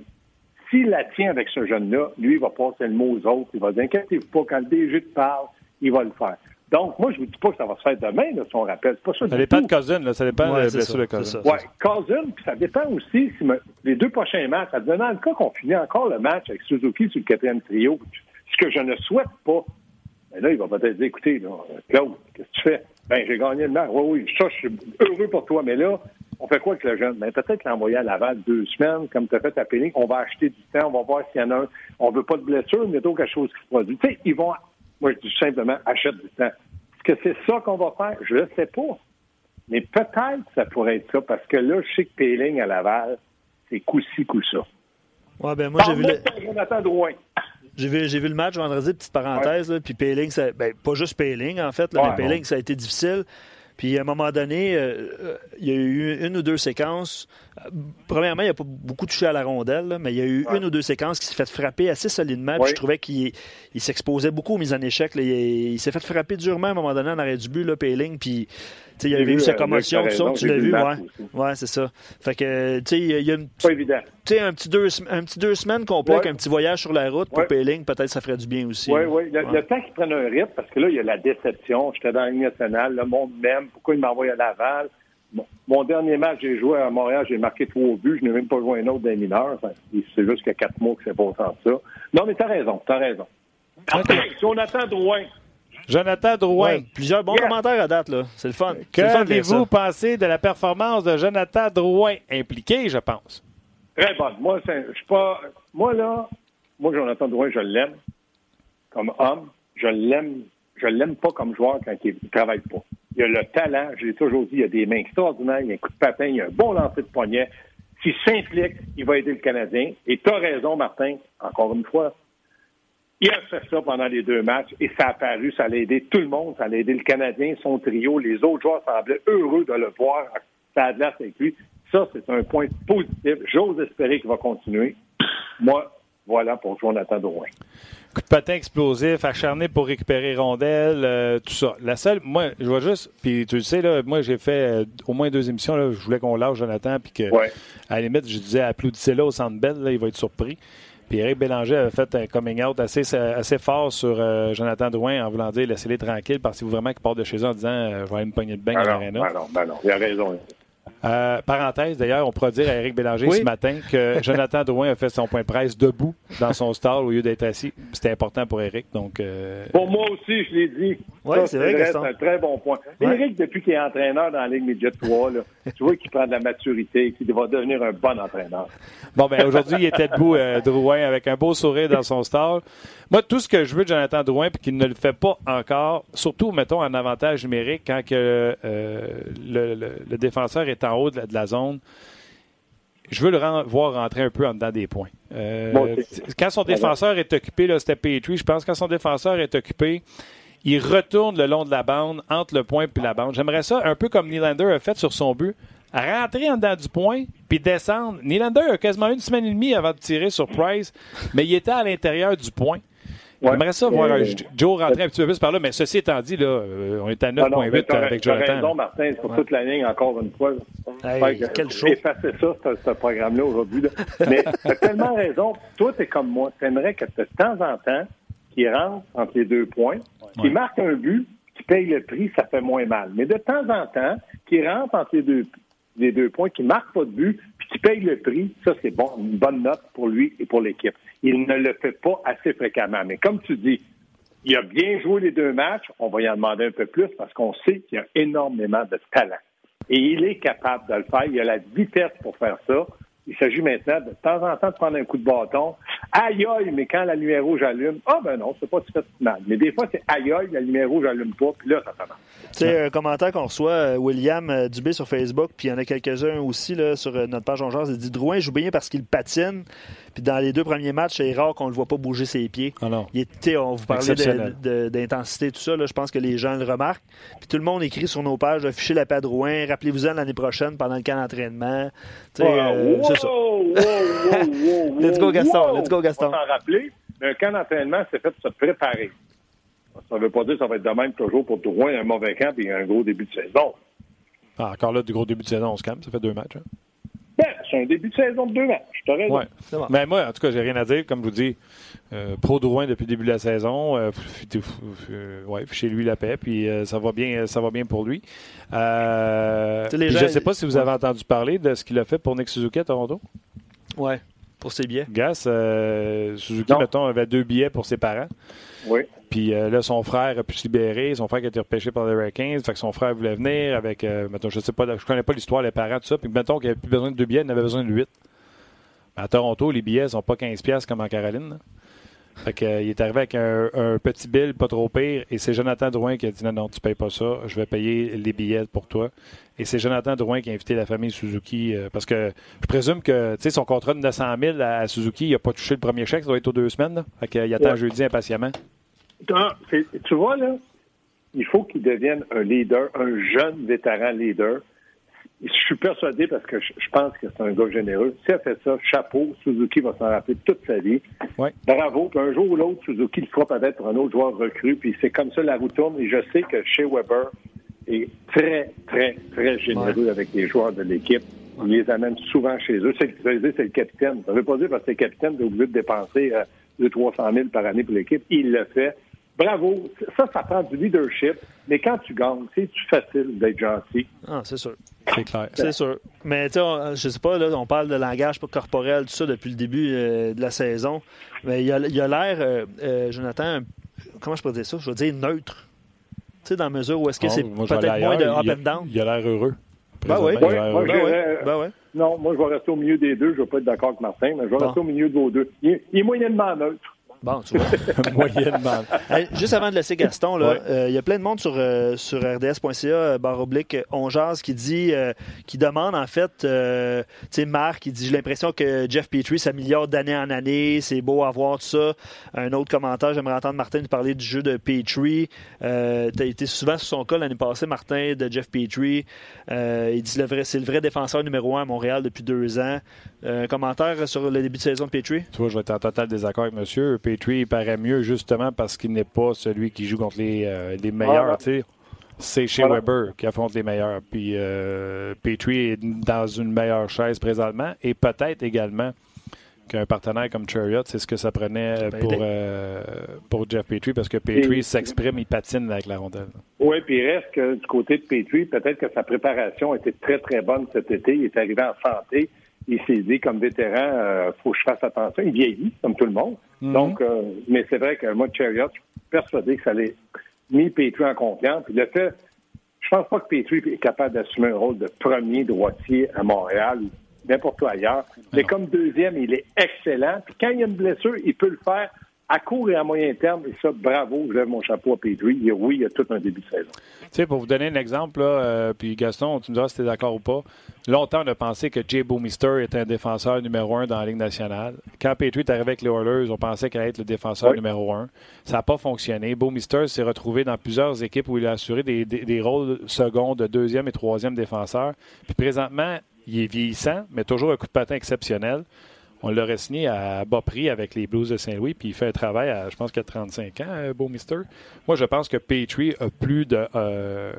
S'il la tient avec ce jeune-là, lui, il va passer le mot aux autres. Il va dire Inquiétez-vous pas, quand le DG te parle, il va le faire. Donc, moi, je ne vous dis pas que ça va se faire demain, là, si on rappelle. Pas ça,
ça dépend de Cousin, ça dépend de la blessure de
Cousin. Oui, Cousin, puis ça dépend aussi si les deux prochains matchs, dans le cas qu'on finit encore le match avec Suzuki sur le quatrième trio, ce que je ne souhaite pas, mais là, il va peut-être dire, écoutez, là, Claude, qu'est-ce que tu fais? Ben, j'ai gagné le match. Oui, oui, ça, je suis heureux pour toi, mais là, on fait quoi avec le jeune? Ben, peut-être l'envoyer à Laval deux semaines, comme tu as fait à Pénic. On va acheter du temps, on va voir s'il y en a un. On veut pas de blessure, mais d'autres quelque chose qui se produit. Tu sais, ils vont moi, je dis simplement, achète du temps. Est-ce que c'est ça qu'on va faire? Je ne sais pas. Mais peut-être que ça pourrait être ça, parce que là, je sais que Péling à Laval, c'est coup-ci, coup-ça.
Ouais, ben moi, j'ai vu, le... j'ai vu, j'ai vu le match vendredi, petite parenthèse, puis Péling, ben, pas juste Péling, en fait, mais Péling, ça a été difficile. Puis à un moment donné, euh, euh, il y a eu une ou deux séquences. Premièrement, il n'a pas beaucoup touché à la rondelle, mais il y a eu une ou deux séquences qui s'est fait frapper assez solidement. Puis je trouvais qu'il s'exposait beaucoup aux mises en échec. Il, s'est fait frapper durement à un moment donné en arrêt du but, là, Payling. Puis il y avait eu sa commotion, tout ça, tu l'as vu, ouais. Ouais, c'est ça. Fait que, tu sais, il y a une.
Pas évident.
Tu sais, un petit deux, un petit deux semaines complet avec un petit voyage sur la route pour Payling, peut-être ça ferait du bien aussi.
Oui, oui. Le, temps qu'il prenne un rythme, parce que là, il y a la déception. J'étais dans la Ligue nationale, le monde m'aime. Pourquoi il m'envoie à Laval? mon dernier match, j'ai joué à Montréal, j'ai marqué trois buts, je n'ai même pas joué un autre des mineurs. c'est juste qu'il y a quatre mois que c'est pas sans ça. Non, mais t'as raison, t'as raison. si on attend Drouin,
Jonathan Drouin.
plusieurs bons commentaires à date, là. C'est le fun.
Que avez-vous pensé de la performance de Jonathan Drouin impliqué, je pense?
Très bonne. Moi, je suis pas. Moi, là, moi, Jonathan Drouin, je l'aime comme homme. Je l'aime. Je l'aime pas comme joueur quand il ne travaille pas. Il a le talent, je l'ai toujours dit, il a des mains extraordinaires, il a un coup de patin, il a un bon lancer de poignet. S'il s'implique, il va aider le Canadien. Et tu as raison, Martin, encore une fois, Il a fait ça pendant les deux matchs et ça a paru, ça a aidé tout le monde, ça a aidé le Canadien, son trio, les autres joueurs semblaient heureux de le voir, ça a avec lui. Ça, c'est un point positif. J'ose espérer qu'il va continuer. Moi, voilà pour Jonathan Drouin.
Coup de patin explosif, acharné pour récupérer rondelle, euh, tout ça. La seule, moi, je vois juste, puis tu le sais, là, moi, j'ai fait euh, au moins deux émissions, là, je voulais qu'on lâche Jonathan, puis que, à la limite, je disais, applaudissez-le au centre belle, là, il va être surpris. Puis Eric Bélanger avait fait un coming out assez, assez fort sur euh, Jonathan Drouin en voulant dire laissez-les tranquilles parce que vous vraiment qu'il part de chez eux en disant je vais aller me pogner de bain
à
l'arena.
Ben non, ben non, il a raison.
Euh, parenthèse, d'ailleurs, on pourrait dire à Eric Bélanger ce matin que Jonathan Drouin a fait son point de presse debout dans son stall au lieu d'être assis. C'était important pour Eric. Donc,
euh, Pour moi aussi, je l'ai dit.
Oui, c'est vrai,
C'est un très bon point. Eric, depuis qu'il est entraîneur dans la Ligue Média 3, tu vois qu'il prend de la maturité, qu'il va devenir un bon entraîneur.
Bon, ben aujourd'hui, il était debout, euh, Drouin, avec un beau sourire dans son stall. Moi, tout ce que je veux de Jonathan Drouin, puis qu'il ne le fait pas encore, surtout, mettons, en avantage numérique, quand que, euh, le, défenseur est en haut de la, zone, je veux le voir rentrer un peu en dedans des points. Euh, quand son défenseur est occupé, là, c'était Petrie, je pense, quand son défenseur est occupé, il retourne le long de la bande, entre le point et la bande. J'aimerais ça, un peu comme Nylander a fait sur son but, rentrer en dedans du point, puis descendre. Nylander a quasiment une semaine et demie avant de tirer sur Price, mais il était à l'intérieur du point. J'aimerais ça voir Joe rentrer un petit peu plus par là, mais ceci étant dit, là, euh, on est à 9,8 ah avec Jonathan.
Tu raison, Martin, pour toute la ligne, encore une fois.
Hey, quel show.
Effacer ça, ce, programme-là aujourd'hui. Mais tu as tellement raison. Toi, tu es comme moi. Tu aimerais que de temps en temps, qu'il rentre entre les deux points, qu'il marque un but, qu'il paye le prix, ça fait moins mal. Mais de temps en temps, qu'il rentre entre les deux, les deux points, qu'il marque pas de but, puis qu'il paye le prix, ça, c'est bon, une bonne note pour lui et pour l'équipe il ne le fait pas assez fréquemment. Mais comme tu dis, il a bien joué les deux matchs. On va y en demander un peu plus parce qu'on sait qu'il y a énormément de talent. Et il est capable de le faire. Il a la vitesse pour faire ça. Il s'agit maintenant de, de temps en temps de prendre un coup de bâton. Aïe aïe, mais quand la lumière rouge allume, ah ben non, c'est pas tout fait mal. Mais des fois, c'est aïe aïe, la lumière rouge allume pas, puis là, ça.
Tu sais, un commentaire qu'on reçoit, euh, William euh, Dubé sur Facebook, puis il y en a quelques-uns aussi là, sur euh, notre page en genre, il dit Drouin joue bien parce qu'il patine, puis dans les deux premiers matchs, c'est rare qu'on le voit pas bouger ses pieds.
Ah non.
Il était, on vous parlait d'intensité, tout ça, là, je pense que les gens le remarquent. Puis tout le monde écrit sur nos pages, affichez la paix Drouin, rappelez-vous-en l'année prochaine pendant le camp d'entraînement.
c'est ça.
let's go Gaston, let's go Gaston.
s'en rappeler, un camp d'entraînement, c'est fait pour se préparer. Ça ne veut pas dire que ça va être de même toujours pour Drouin, un mauvais camp et un gros début de saison.
Ah, encore là, du gros début de saison, on se calme. Ça fait deux matchs. Hein?
Ben, c'est un début de saison de deux matchs.
Ouais. Mais moi, en tout cas, j'ai rien à dire. Comme je vous dis, euh, pro Drouin depuis le début de la saison. Euh, ouais, chez lui la paix. Puis euh, ça va bien, ça va bien pour lui. je ne sais pas si vous avez entendu parler de ce qu'il a fait pour Nick Suzuki à Toronto.
Oui, pour ses billets.
Gas, Suzuki, mettons, avait deux billets pour ses parents.
Oui.
Puis euh, là, son frère a pu se libérer. Son frère qui a été repêché par les Hurricanes. Fait que son frère voulait venir avec, euh, mettons, je sais pas, je connais pas l'histoire, les parents, tout ça. Puis mettons qu'il avait plus besoin de deux billets, il en avait besoin de huit. À Toronto, les billets sont pas 15$ comme en Caroline. Fait que, euh, il est arrivé avec un, petit bill pas trop pire et c'est Jonathan Drouin qui a dit non, non, tu payes pas ça, je vais payer les billets pour toi. Et c'est Jonathan Drouin qui a invité la famille Suzuki parce que je présume que son contrat de 900 000 à, Suzuki, il n'a pas touché le premier chèque, ça doit être aux deux semaines. Fait qu'il attend jeudi impatiemment.
Tu vois, là, il faut qu'il devienne un leader, un jeune vétéran leader. Je suis persuadé parce que je pense que c'est un gars généreux. S'il a fait ça, chapeau, Suzuki va s'en rappeler toute sa vie. Bravo. Puis un jour ou l'autre, Suzuki le fera peut-être pour un autre joueur recru. Puis c'est comme ça la roue tourne. Et je sais que chez Weber est très, très, très généreux avec les joueurs de l'équipe. Il les amène souvent chez eux. C'est le capitaine. Ça ne veut pas dire parce que c'est le capitaine de obligé de dépenser euh, 200-300 000 par année pour l'équipe. Il le fait bravo. Ça, ça prend du leadership. Mais quand tu gagnes, c'est-tu facile d'être gentil?
Ah, c'est sûr.
C'est clair.
C'est sûr. Mais tu sais, je sais pas, là, on parle de langage corporel, tout ça, depuis le début euh, de la saison. Mais il a l'air, euh, euh, Jonathan, comment je peux dire ça? Je veux dire neutre. Tu sais, dans la mesure où est-ce que c'est peut-être moins de up and down?
Il a l'air heureux.
Ben oui. Ben oui. Non, moi, je vais rester au milieu des deux. Je ne vais pas être d'accord avec Martin, mais je vais rester au milieu de vos deux. Il, est moyennement neutre.
Bon, tu vois.
Moyennement.
juste avant de laisser Gaston, là, euh, il y a plein de monde sur, euh, sur rds.ca, euh, barre oblique, qui dit, qui demande en fait, tu sais, Marc, il dit J'ai l'impression que Jeff Petrie s'améliore d'année en année, c'est beau à voir tout ça. Un autre commentaire, j'aimerais entendre Martin nous parler du jeu de Petrie. tu as été souvent sur son cas l'année passée, Martin, de Jeff Petrie. il dit c'est le vrai défenseur numéro un à Montréal depuis deux ans. un commentaire sur le début de saison de Petrie?
Tu vois, je vais être en total désaccord avec monsieur. Petrie, il paraît mieux justement parce qu'il n'est pas celui qui joue contre les, euh, meilleurs. C'est chez Weber qui affronte les meilleurs. Puis euh, Petrie est dans une meilleure chaise présentement et peut-être également qu'un partenaire comme Chariot, c'est ce que ça prenait pour, euh, pour Jeff Petrie parce que Petrie s'exprime, il patine avec la rondelle.
Oui, puis il reste que du côté de Petrie, peut-être que sa préparation était très, très bonne cet été. Il est arrivé en santé il s'est dit, comme vétéran, euh, faut que je fasse attention. Il vieillit, comme tout le monde. Mhm. Donc, euh, mais c'est vrai que moi, Chariot, je suis persuadé que ça allait mis Petrie en confiance. Puis le fait, je pense pas que Petrie est capable d'assumer un rôle de premier droitier à Montréal ou n'importe où ailleurs. Mais comme deuxième, il est excellent. Puis quand il y a une blessure, il peut le faire à court et à moyen terme, et ça, bravo, je lève mon chapeau à Pedri. oui, il y a tout un début de saison.
Tu sais, pour vous donner un exemple, euh, puis Gaston, tu me diras si tu es d'accord ou pas. Longtemps, on a pensé que Jay Boomister était un défenseur numéro un dans la Ligue nationale. Quand Petrie est arrivé avec les Oilers, on pensait qu'il allait être le défenseur numéro un. Ça n'a pas fonctionné. Boomister s'est retrouvé dans plusieurs équipes où il a assuré des, des rôles seconds de deuxième et troisième défenseur. Puis présentement, il est vieillissant, mais toujours un coup de patin exceptionnel. On l'aurait signé à bas prix avec les Blues de Saint-Louis, puis il fait un travail à, je pense qu'il a 35 ans, euh, Beau Mister. Moi, je pense que Petrie a plus de. Euh,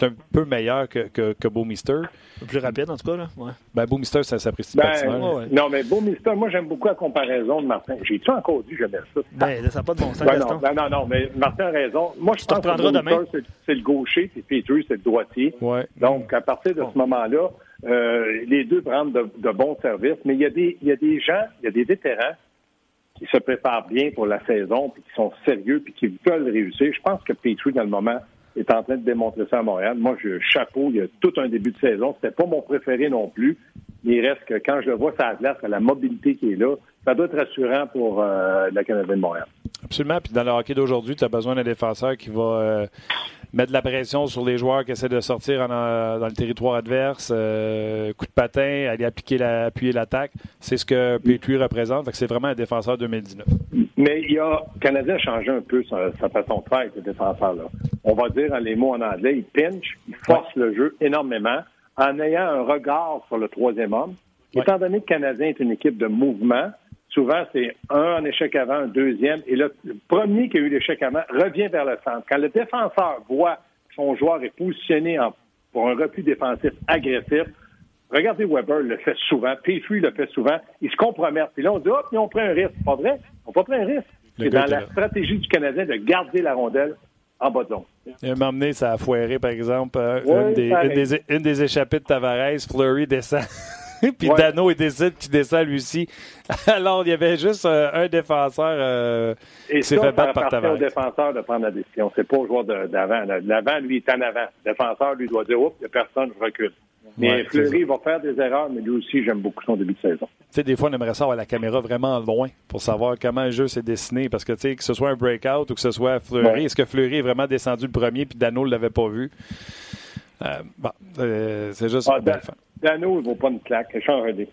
un peu meilleur que, que, que Beau Mister.
Plus rapide, en tout cas. Là. Ouais.
Ben, Beau Mister, ça s'apprécie
ben, Non, mais Beau Mister, moi, j'aime beaucoup la comparaison de Martin. J'ai-tu encore dit, j'aime ça?
Ben, ça n'a pas de bon sens,
ben, non, ben, non, non, mais Martin a raison. Moi, je pense que demain. c'est le gaucher, puis Petrie, c'est le droitier.
Ouais.
Donc, à partir de ce moment-là, euh, les deux prennent de, bons services, mais il y, a des, il y a des gens, il y a des vétérans qui se préparent bien pour la saison, puis qui sont sérieux, puis qui veulent réussir. Je pense que Petrie, dans le moment, est en train de démontrer ça à Montréal. Moi, je chapeau, il y a tout un début de saison. C'était pas mon préféré non plus. Mais il reste que quand je le vois ça glace, à la mobilité qui est là, ça doit être rassurant pour euh, la Canadienne de Montréal.
Absolument. Puis dans le hockey d'aujourd'hui, tu as besoin d'un défenseur qui va euh, mettre de la pression sur les joueurs qui essaient de sortir euh, dans le territoire adverse, euh, coup de patin, aller appliquer la, appuyer l'attaque. C'est ce que Petrie représente. C'est vraiment un défenseur 2019.
Mais il y a, le Canadien a changé un peu sa, façon de faire ce défenseur-là. On va dire les mots en anglais, il pinch, il force le jeu énormément en ayant un regard sur le troisième homme. Étant donné que le Canadien est une équipe de mouvement, souvent, c'est un en échec avant, un deuxième. Et le premier qui a eu l'échec avant revient vers le centre. Quand le défenseur voit que son joueur est positionné pour un repli défensif agressif, regardez Weber le fait souvent, Petrie le fait souvent, il se compromet. Puis là, on dit, hop, ils ont pris un risque. Pas vrai? On pas pris un risque. C'est dans la stratégie du Canadien de garder la rondelle en bas de zone.
Il m'a amené, ça a foiré, par exemple, euh, une, des, une, des, échappées de Tavares. Fleury descend puis Dano, il décide qu'il descend lui aussi. Alors, il y avait juste euh, un défenseur euh, qui s'est fait battre par Tavares.
C'est au défenseur de prendre la décision. C'est pas au joueur d'avant. L'avant, lui, est en avant. Le défenseur, lui, doit dire, oups, il n'y a personne, je recule. Mais Fleury va faire des erreurs, mais lui aussi, j'aime beaucoup son début de saison. Tu
sais, des fois, on aimerait savoir la caméra vraiment loin pour savoir comment le jeu s'est dessiné. Parce que, tu sais, que ce soit un breakout ou que ce soit Fleury, est-ce que Fleury est vraiment descendu le premier puis Dano ne l'avait pas vu? Euh, bon, c'est juste ah,
Dano, il ne vaut pas une claque. Je suis en redé.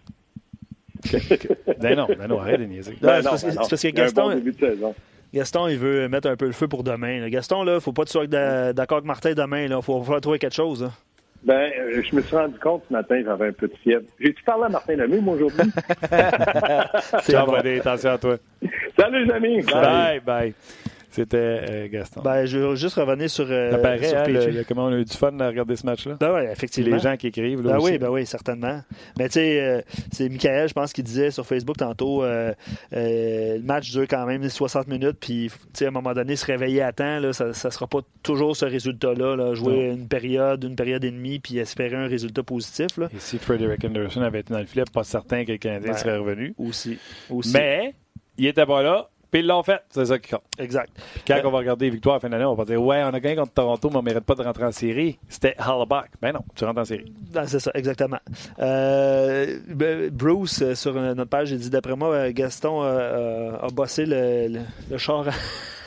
ben non, ben non, arrête de niaiser.
Ben c'est parce, que Gaston, Gaston, il veut mettre un peu le feu pour demain. Gaston, il ne faut pas que tu sois d'accord avec Martin demain. Il faut, falloir trouver quelque chose.
Ben, euh, je me suis rendu compte ce matin, j'avais un peu de fièvre. J'ai-tu parlé à Martin Lemay, moi, aujourd'hui?
Ciao, bon. attention à toi.
Salut, les amis.
bye. bye. C'était euh, Gaston.
Ben, je veux juste revenir sur. Euh,
ça paraît, hein, comment on a eu du fun à regarder ce match-là.
Ben oui, effectivement.
Les gens qui écrivent.
Là,
ben
oui, ben oui, certainement. Mais tu sais, euh, c'est Michael, je pense, qui disait sur Facebook tantôt le match dure quand même 60 minutes, puis à un moment donné, se réveiller à temps, là, ça ne sera pas toujours ce résultat-là. jouer une période, une période et demie, puis espérer un résultat positif. Là.
Et si Frederick Anderson avait été dans le filet, pas certain que le Canadien serait revenu.
Aussi. aussi.
Mais il était pas là Puis ils l'ont fait, c'est ça qui compte.
Exact.
Puis quand on va regarder les victoires à la fin d'année, on va dire Ouais, on a gagné contre Toronto, mais on ne mérite pas de rentrer en série. C'était Halleback. Ben non, tu rentres en série.
Ben, c'est ça, exactement. Euh, ben, Bruce, euh, sur notre page, il dit D'après moi, Gaston a bossé le, le, le char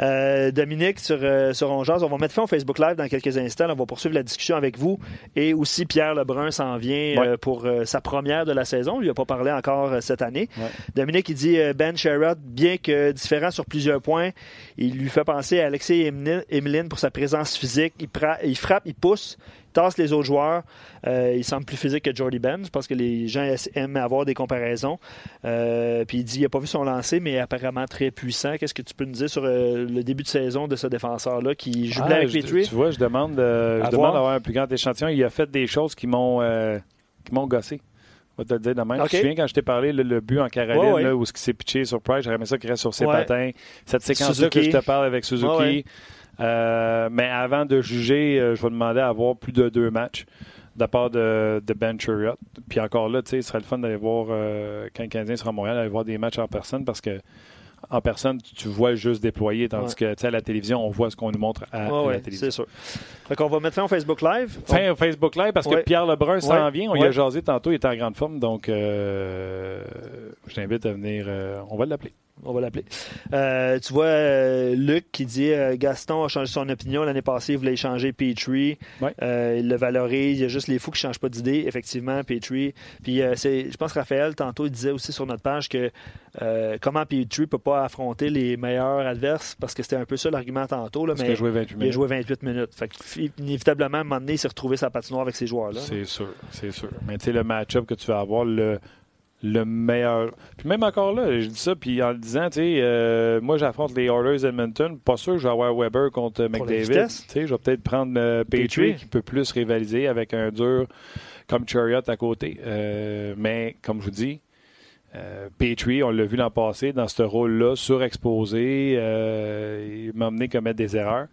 euh, Dominique, sur, euh, sur On on va mettre fin au Facebook Live dans quelques instants. On va poursuivre la discussion avec vous. Et aussi, Pierre Lebrun s'en vient euh, pour sa première de la saison. Il n'a pas parlé encore cette année. Dominique, il dit Ben Sherrod, bien que différent sur plusieurs points, il lui fait penser à Alexei Emeline pour sa présence physique. Il, il frappe, il pousse tasse les autres joueurs. Euh, il semble plus physique que Jordy Ben. Je pense que les gens aiment avoir des comparaisons. Euh, puis il dit qu'il n'a pas vu son lancer, mais apparemment très puissant. Qu'est-ce que tu peux nous dire sur euh, le début de saison de ce défenseur-là qui joue ah, avec Petrie?
Tu vois, je demande, je demande d'avoir un plus grand échantillon. Il a fait des choses qui m'ont m'ont gossé. On va te le dire demain. Je me souviens quand je t'ai parlé le, but en Caroline, Là, où ce qui s'est pitché sur Price, j'aurais aimé ça qu'il reste sur ses patins. Cette séquence-là que je te parle avec Suzuki. Euh, mais avant de juger, euh, je vais demander à avoir plus de deux matchs de la part de, Ben Chariot. Puis encore là, ce serait le fun d'aller voir, euh, quand le Canadien sera à Montréal, d'aller voir des matchs en personne parce que en personne, tu vois juste déployer, tandis que à la télévision, on voit ce qu'on nous montre à, la télévision.
C'est sûr. Donc, on va mettre fin au Facebook Live.
Fin au Facebook Live parce que Pierre Lebrun s'en vient. On y a jasé tantôt, il est en grande forme. Donc, je t'invite à venir. on va l'appeler
on va l'appeler. Euh, tu vois euh, Luc qui dit euh, Gaston a changé son opinion l'année passée, il voulait échanger Petrie. il le valorise. Il y a juste les fous qui ne changent pas d'idée, effectivement, Petrie. Puis c'est, je pense que Raphaël, tantôt, il disait aussi sur notre page que comment Petrie ne peut pas affronter les meilleurs adverses parce que c'était un peu ça l'argument tantôt. Là, mais
il a joué 28 minutes.
Il a joué 28 minutes. Fait inévitablement, à un moment donné, il s'est retrouvé sa patinoire avec ces joueurs-là.
C'est sûr, c'est sûr. Mais tu sais, le match-up que tu vas avoir, le le meilleur. Puis même encore là, je dis ça, puis en le disant, tu sais, euh, moi j'affronte les Oilers Edmonton, pas sûr que je vais avoir Weber contre McDavid. Tu sais, je vais peut-être prendre euh, Petrie qui peut plus rivaliser avec un dur comme Chariot à côté. Euh, mais comme je vous dis, euh, Petrie, on l'a vu l'an passé dans ce rôle-là, surexposé, il m'a amené commettre des erreurs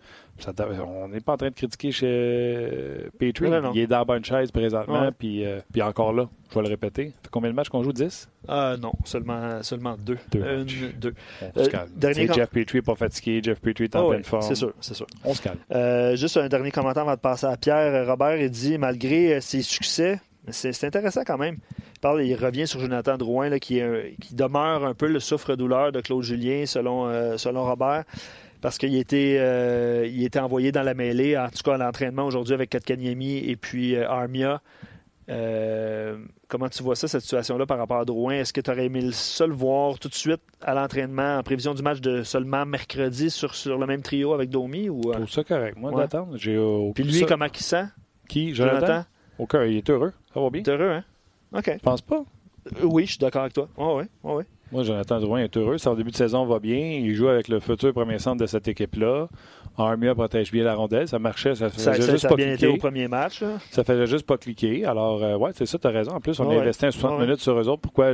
on n'est pas en train de critiquer chez Petrie. Il est dans la bonne chaise présentement, puis, euh, puis encore là, je vais le répéter. Fait combien de matchs qu'on joue? 10
euh, Non, seulement, seulement deux. Deux. Euh, deux.
Jeff Petrie n'est pas fatigué, Jeff Petrie est en ah pleine forme.
C'est sûr, c'est sûr.
On se calme.
juste un dernier commentaire avant de passer à Pierre. Robert, il dit malgré ses succès, c'est intéressant quand même. Il, parle, il revient sur Jonathan Drouin, là, qui, qui demeure un peu le souffre-douleur de Claude Julien, selon, selon Robert parce qu'il était, euh, il était envoyé dans la mêlée, en tout cas à l'entraînement aujourd'hui avec Katkaniemi et puis euh, Armia. Euh, comment tu vois ça, cette situation-là par rapport à Drouin? Est-ce que tu aurais aimé le seul voir tout de suite à l'entraînement en prévision du match de seulement mercredi sur, sur le même trio avec Domi? Ou,
Je ça correct. Moi, d'attendre.
Puis lui, comment il sent?
Qui? Jonathan? Jonathan? il est heureux. Ça va bien?
Il est heureux, hein? OK.
Je pense pas.
oui, je suis d'accord avec toi. Oh, oui, oh, oui.
Moi, Jonathan Drouin est heureux. Son début de saison va bien. Il joue avec le futur premier centre de cette équipe-là. Armia protège bien la rondelle. Ça marchait. Ça faisait ça, juste ça a bien été
au premier match.
Ça faisait juste pas cliquer. Alors, euh, ouais, c'est ça, tu as raison. En plus, on est resté 60 minutes sur eux autres. Pourquoi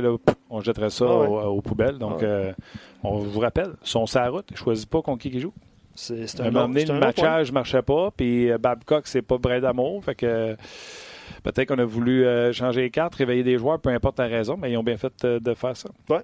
on jetterait ça aux, poubelles? Donc, euh, on vous rappelle, son sa route. Ne choisit pas contre qui il joue.
C'est un, un,
le matchage ne marchait pas. Puis euh, Babcock, c'est pas vrai d'amour. Fait que. Peut-être qu'on a voulu changer les cartes, réveiller des joueurs, peu importe la raison, mais ils ont bien fait de faire ça.
Ouais.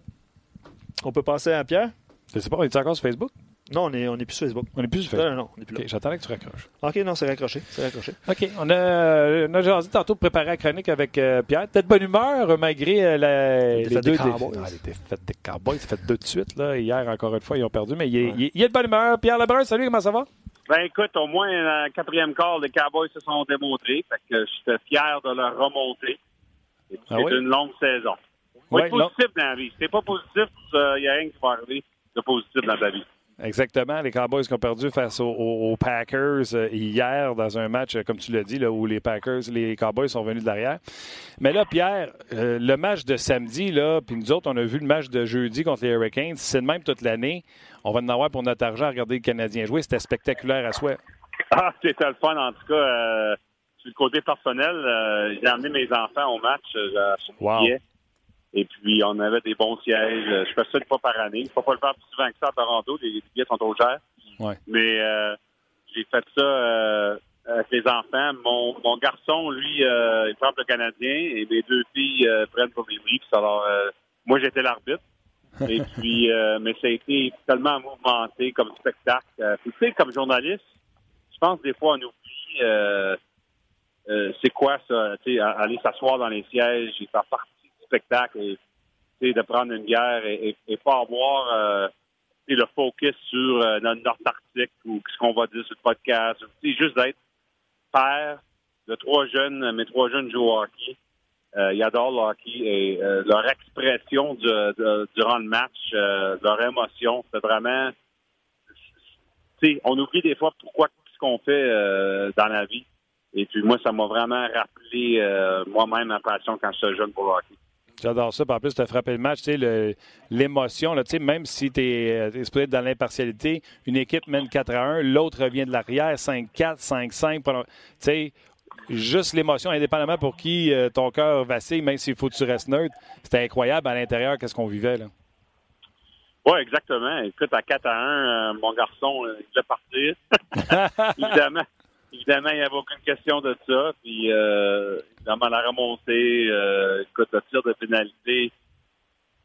On peut passer à Pierre?
Je sais pas, on est encore sur Facebook?
Non, on n'est on est plus sur Facebook.
On n'est plus sur Facebook?
Non, non, on n'est plus là.
J'attendais que tu raccroches.
OK, non, c'est raccroché. C'est raccroché.
OK, on a, on a jasé tantôt de préparer la chronique avec euh, Pierre. Peut-être bonne humeur, malgré euh, la,
les, deux... Des
Cowboys. Ah, les défaites des Cowboys, ça fait deux de suite. Là. Hier, encore une fois, ils ont perdu, mais il, est, il, est de bonne humeur. Pierre Lebrun, salut, comment ça va?
Ben écoute, au moins, la quatrième quart, les Cowboys se sont démontrés. Fait que j'étais fier de leur remonter. Ah c'est une longue saison. Faut être positif dans la vie. Si t'es pas positif, il n'y a rien qui va arriver de positif dans la vie.
Exactement. Les Cowboys qui ont perdu face aux, Packers euh, hier dans un match, euh, comme tu l'as dit, là, où les Packers, les Cowboys sont venus de l'arrière. Mais là, Pierre, euh, le match de samedi, là, puis nous autres, on a vu le match de jeudi contre les Hurricanes. C'est le même toute l'année. On va en avoir pour notre argent à regarder les Canadiens jouer. C'était spectaculaire à soi.
Ah, c'était le fun, en tout cas. sur le côté personnel, j'ai amené mes enfants au match.
wow.
Et puis, on avait des bons sièges. Je fais ça une fois par année. Il ne faut pas le faire plus souvent que ça à Toronto. Les, billets sont trop chers. Mais euh, j'ai fait ça euh, avec les enfants. Mon, mon garçon, lui, euh, il prend le Canadien et mes deux filles prennent pour les Leafs. Alors, moi, j'étais l'arbitre. Et puis, euh, mais ça a été tellement mouvementé comme spectacle. Euh, tu sais, comme journaliste, je pense des fois on oublie euh, c'est quoi ça, tu sais, aller s'asseoir dans les sièges et faire partie spectacle et de prendre une guerre et, pas avoir le focus sur notre, article ou ce qu'on va dire sur le podcast. Juste d'être père de trois jeunes, mes trois jeunes jouent au hockey euh, ils adorent le hockey et euh, leur expression durant le match, euh, leur émotion, c'est vraiment. On oublie des fois pourquoi ce qu'on fait dans la vie. Et puis moi, ça m'a vraiment rappelé moi-même ma passion quand j'étais jeune pour le hockey.
J'adore ça. En plus, tu as frappé le match, l'émotion, même si tu es, es, dans l'impartialité, une équipe mène 4 à 1, l'autre revient de l'arrière, 5-4, 5-5. Tu sais, juste l'émotion, indépendamment pour qui euh, ton cœur vacille, même s'il faut que tu restes neutre. C'était incroyable à l'intérieur, qu'est-ce qu'on vivait. là.
Oui, exactement. Écoute, à 4 à 1, euh, mon garçon, euh, il voulait partir. évidemment, évidemment, il n'y avait aucune question de ça. Puis, évidemment, la remontée, écoute, le tir de pénalité.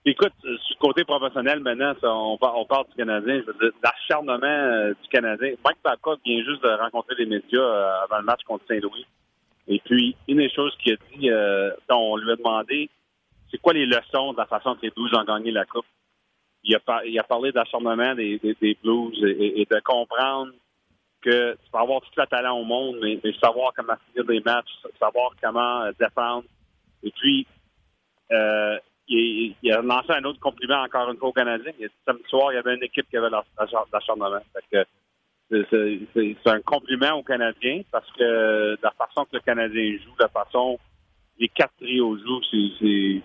Écoute, sur le côté professionnel, maintenant, on, parle du Canadien. Je veux dire, l'acharnement du Canadien. Mike Babcock vient juste de rencontrer les médias avant le match contre Saint-Louis. Et puis, une des choses qu'il a dit, euh, on lui a demandé, c'est quoi les leçons de la façon que les Blues ont gagné la Coupe? Il a, il a parlé d'acharnement des, des, Blues et, de comprendre que tu peux avoir tout le talent au monde, mais, savoir comment finir des matchs, savoir comment euh, défendre. Et puis, euh, il, il, a lancé un autre compliment encore une fois au Canadien. Samedi soir, il y avait une équipe qui avait l'acharnement c'est un compliment aux Canadiens parce que la façon que le Canadien joue, la façon les quatre trios jouent, c'est.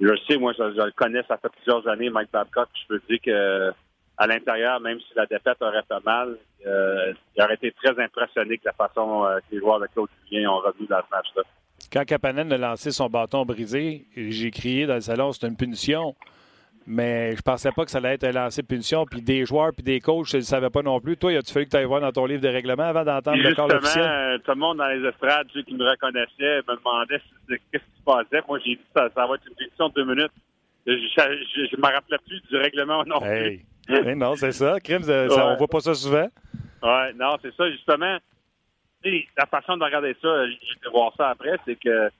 Je le sais, moi, je, le connais, ça fait plusieurs années, Mike Babcock. Je peux dire que à l'intérieur, même si la défaite aurait fait mal, euh, il aurait été très impressionné de la façon euh, que les joueurs de Claude Julien ont revu dans ce match-là.
Quand Kapanen a lancé son bâton brisé, j'ai crié dans le salon, c'est une punition mais je pensais pas que ça allait être un lancer de punition. Puis des joueurs puis des coachs, je ne savais pas non plus. Toi, as-tu fallu que tu ailles voir dans ton livre de règlement avant d'entendre le corps officiel?
Euh, tout le monde dans les estrades, ceux qui me reconnaissaient, me demandaient qu'est-ce qui se passait. Moi, j'ai dit ça, ça va être une punition de deux minutes. Je ne me rappelais plus du règlement non
plus. non, c'est ça. Crime, ça, on voit pas ça souvent.
Oui, non, c'est ça, justement. La façon de regarder ça, je vais voir ça après, c'est que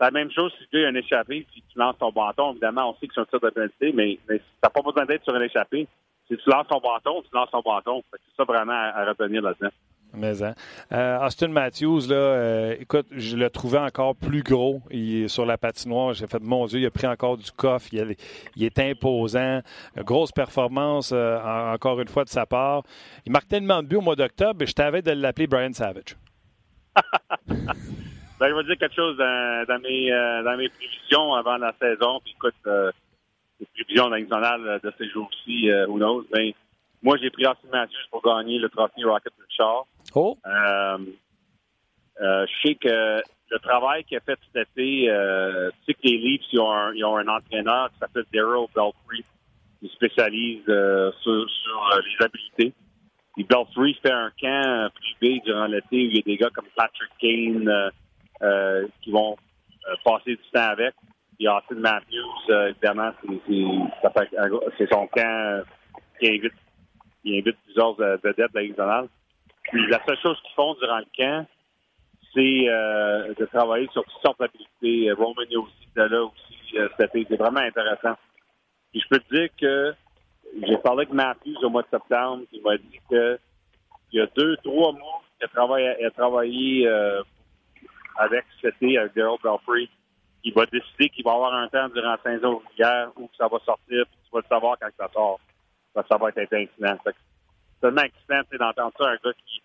la même chose si tu as un échappé puis tu lances ton bâton. Évidemment, on sait que c'est un tir de pénalité, mais, mais t'as pas besoin d'être sur un échappé. Si tu lances ton bâton, tu lances ton bâton. C'est ça vraiment à, retenir là-dedans.
Mais hein. Euh, Austin Matthews, là, euh, écoute, je le trouvais encore plus gros il, sur la patinoire. J'ai fait, mon Dieu, il a pris encore du coffre. Il, est imposant. Grosse performance, euh, encore une fois, de sa part. Il marque tellement de buts au mois d'octobre, je t'avais de l'appeler Brian Savage.
Ben, je vais dire quelque chose dans, mes, prévisions avant la saison. Puis écoute, les prévisions nationales de ces jours-ci, who knows? Ben, moi, j'ai pris Austin Matthews pour gagner le trophée Rocket Richard.
Oh!
Euh, euh, je sais que le travail qu'il a fait cet été, euh, tu sais que les Leafs, ils ont un, ils ont un entraîneur qui s'appelle Daryl Belfry, qui spécialise sur, sur les habiletés. Et Belfry fait un camp privé durant l'été où il y a des gars comme Patrick Kane, euh, qui vont euh, passer du temps avec. Puis Austin Matthews, euh, évidemment, c'est son camp qui invite, qui invite plusieurs vedettes de la Puis la seule chose qu'ils font durant le camp, c'est de travailler sur toutes sortes d'habilités. Roman aussi était là aussi cet été. C'est vraiment intéressant. Puis je peux te dire que j'ai parlé avec Matthews au mois de septembre, il m'a dit que il y a deux, trois mois qu'il a travaillé, travaillé avec été, avec Daryl Belfry. Il va décider qu'il va avoir un temps durant saint jours hier où ça va sortir, puis tu vas le savoir quand ça sort. Ça, va être incident. C'est tellement excitant d'entendre ça, un gars qui,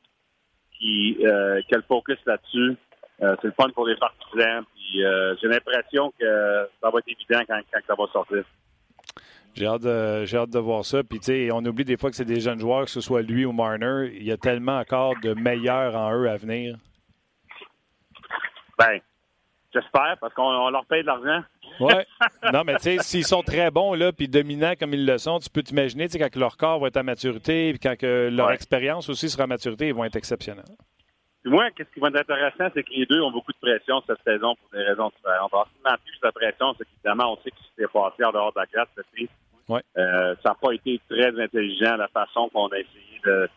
qui, euh, qui a le focus là-dessus. Euh, c'est le fun pour les partisans. Puis euh, j'ai l'impression que ça va être évident quand, quand ça va sortir.
J'ai hâte, de, j'ai hâte de voir ça. Puis, tu sais, on oublie des fois que c'est des jeunes joueurs, que ce soit lui ou Marner. Il y a tellement encore de meilleurs en eux à venir.
Ben, j'espère, parce qu'on leur paye de l'argent.
Oui. Non, mais tu sais, s'ils sont très bons, là, puis dominants comme ils le sont, tu peux t'imaginer, tu sais, quand leur corps va être à maturité, puis quand que leur expérience aussi sera à maturité, ils vont être exceptionnels.
Puis moi, qu'est-ce qui va être intéressant, c'est que les deux ont beaucoup de pression cette saison pour des raisons différentes. Alors, si plus de pression, c'est qu'évidemment, on sait que ce qui s'est passé en dehors de la classe,
Ouais.
ça n'a pas été très intelligent la façon qu'on a essayé de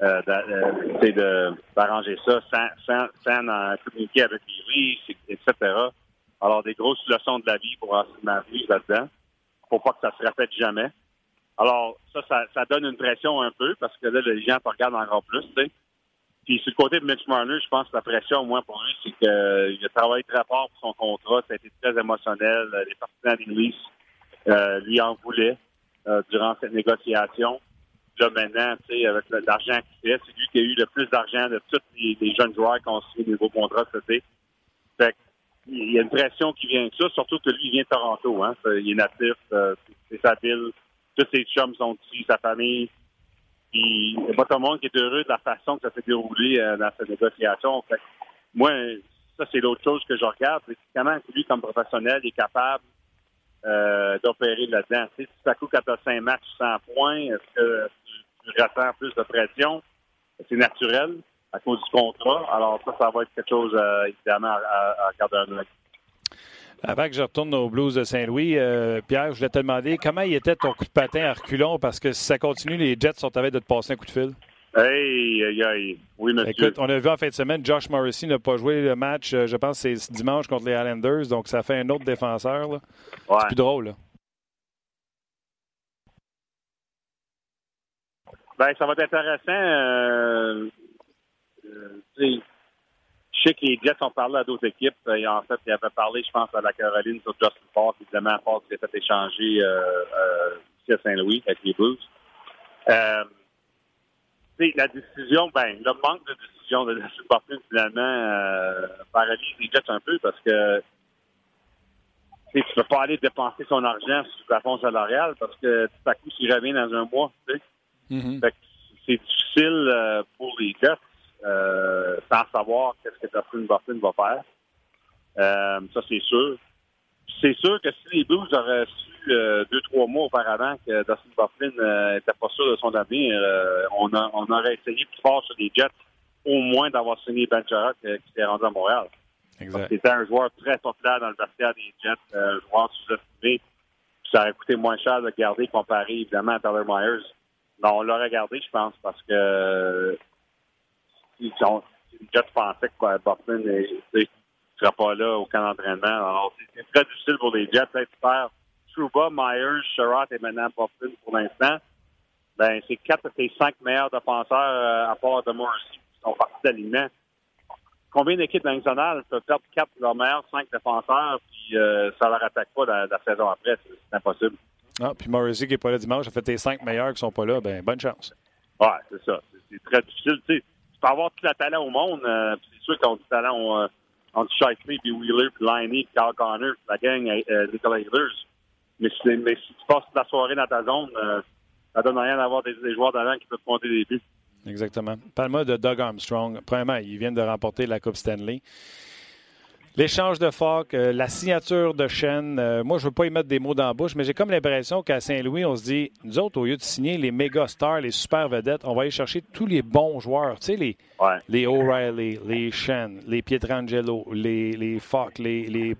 euh, d'arranger ça sans, sans, sans communiquer avec les etc. Alors, des grosses leçons de la vie pour enseignement là-dedans. Faut pas que ça se répète jamais. Alors, ça, ça, donne une pression un peu parce que là, les gens te regardent encore plus, tu sais. Puis, sur le côté de Mitch Marner, je pense que la pression, au moins pour lui, c'est qu'il a travaillé très fort pour son contrat. Ça a été très émotionnel. Les partisans des euh, lui en voulaient euh, durant cette négociation là, maintenant, avec l'argent qu'il fait, c'est lui qui a eu le plus d'argent de tous les, jeunes joueurs qui ont signé des nouveaux contrats cet été. Il y a une pression qui vient de ça, surtout que lui, il vient de Toronto, hein. Il est natif, euh, c'est sa ville. Tous ses chums sont ici, sa famille. Il n'y a pas tout le monde qui est heureux de la façon que ça s'est déroulé euh, dans cette négociation. Fait moi, ça, c'est l'autre chose que je regarde. C'est comment lui, comme professionnel, est capable euh, d'opérer là-dedans. Si quand tu as 5 matchs, 100 points, est-ce que tu ressens plus de pression. C'est naturel à cause du contrat. Alors ça, ça va être quelque chose, euh, évidemment, à, garder un.
Avant que je retourne aux Blues de Saint-Louis, euh, Pierre, je voulais te demander comment il était ton coup de patin à reculons? Parce que si ça continue, les Jets sont à de te passer un coup de fil.
Hey, aïe, aïe. Oui, monsieur.
Écoute, on a vu en fin de semaine, Josh Morrissey n'a pas joué le match, euh, je pense c'est dimanche contre les Islanders, donc ça fait un autre défenseur. Là. C'est plus drôle. Là.
Ben, ça va être intéressant. Euh, euh, je sais que les Jets ont parlé à d'autres équipes. Et en fait, ils avaient parlé, je pense, à la Caroline sur Justin Park, évidemment, qu'il a fait échanger euh, euh, ici à Saint-Louis avec les Blues. Euh, la décision, ben, le manque de décision de la Bufflin, finalement, euh, paralyse les Jets un peu parce que tu ne peux pas aller dépenser son argent sur la fond salarial parce que tout à coup, s'il revient dans un mois, tu sais.
Mm-hmm.
C'est difficile euh, pour les Jets euh, sans savoir qu'est-ce que Dustin Bufflin va faire. Euh, ça, c'est sûr. C'est sûr que si les Blues auraient su deux, trois mois auparavant que Dustin Bufflin n'était pas sûr de son avenir, on, on, aurait essayé plus fort sur les Jets, au moins d'avoir signé Ben Chara qui, s'est rendu à Montréal. C'était un joueur très populaire dans le vestiaire des Jets, un joueur sous-estimé. Ça aurait coûté moins cher de garder comparé évidemment à Tyler Myers. Non, on l'a regardé, je pense, parce que ils ont, pensaient que Bufflin ne sera pas là au camp d'entraînement. Alors, c'est très difficile pour les Jets d'être faire Trouba, Myers, Sherrod et maintenant Bufflin pour l'instant. Ben, c'est quatre de tes cinq meilleurs défenseurs euh, à part de Morrissey qui sont partis d'alignement. Combien d'équipes nationales peuvent perdre quatre de leurs meilleurs cinq défenseurs puis euh, ça leur attaque pas la saison après? C'est impossible.
Ah, puis Morrissey qui n'est pas là dimanche, a fait tes cinq meilleurs qui ne sont pas là, ben bonne chance.
Ouais, c'est ça. C'est très difficile. Tu, sais, tu peux avoir tout le talent au monde. Euh, c'est sûr qu'on a du talent on, euh, entre Shifley, puis Wheeler, puis Liney, puis Carl Connor, puis la gang euh, Nicolas Hillers. Mais, mais si tu passes la soirée dans ta zone, euh, ça donne rien d'avoir des, joueurs d'avant qui peuvent monter des buts.
Exactement. Parle-moi de Doug Armstrong. Premièrement, ils viennent de remporter la Coupe Stanley. L'échange de Falk, euh, la signature de Shen, euh, moi, je ne veux pas y mettre des mots dans la bouche, mais j'ai comme l'impression qu'à Saint-Louis, on se dit, nous autres, au lieu de signer les méga stars, les super vedettes, on va aller chercher tous les bons joueurs. Tu sais, les, les O'Reilly, les Shen, les Pietrangelo, les, les Falk, les, les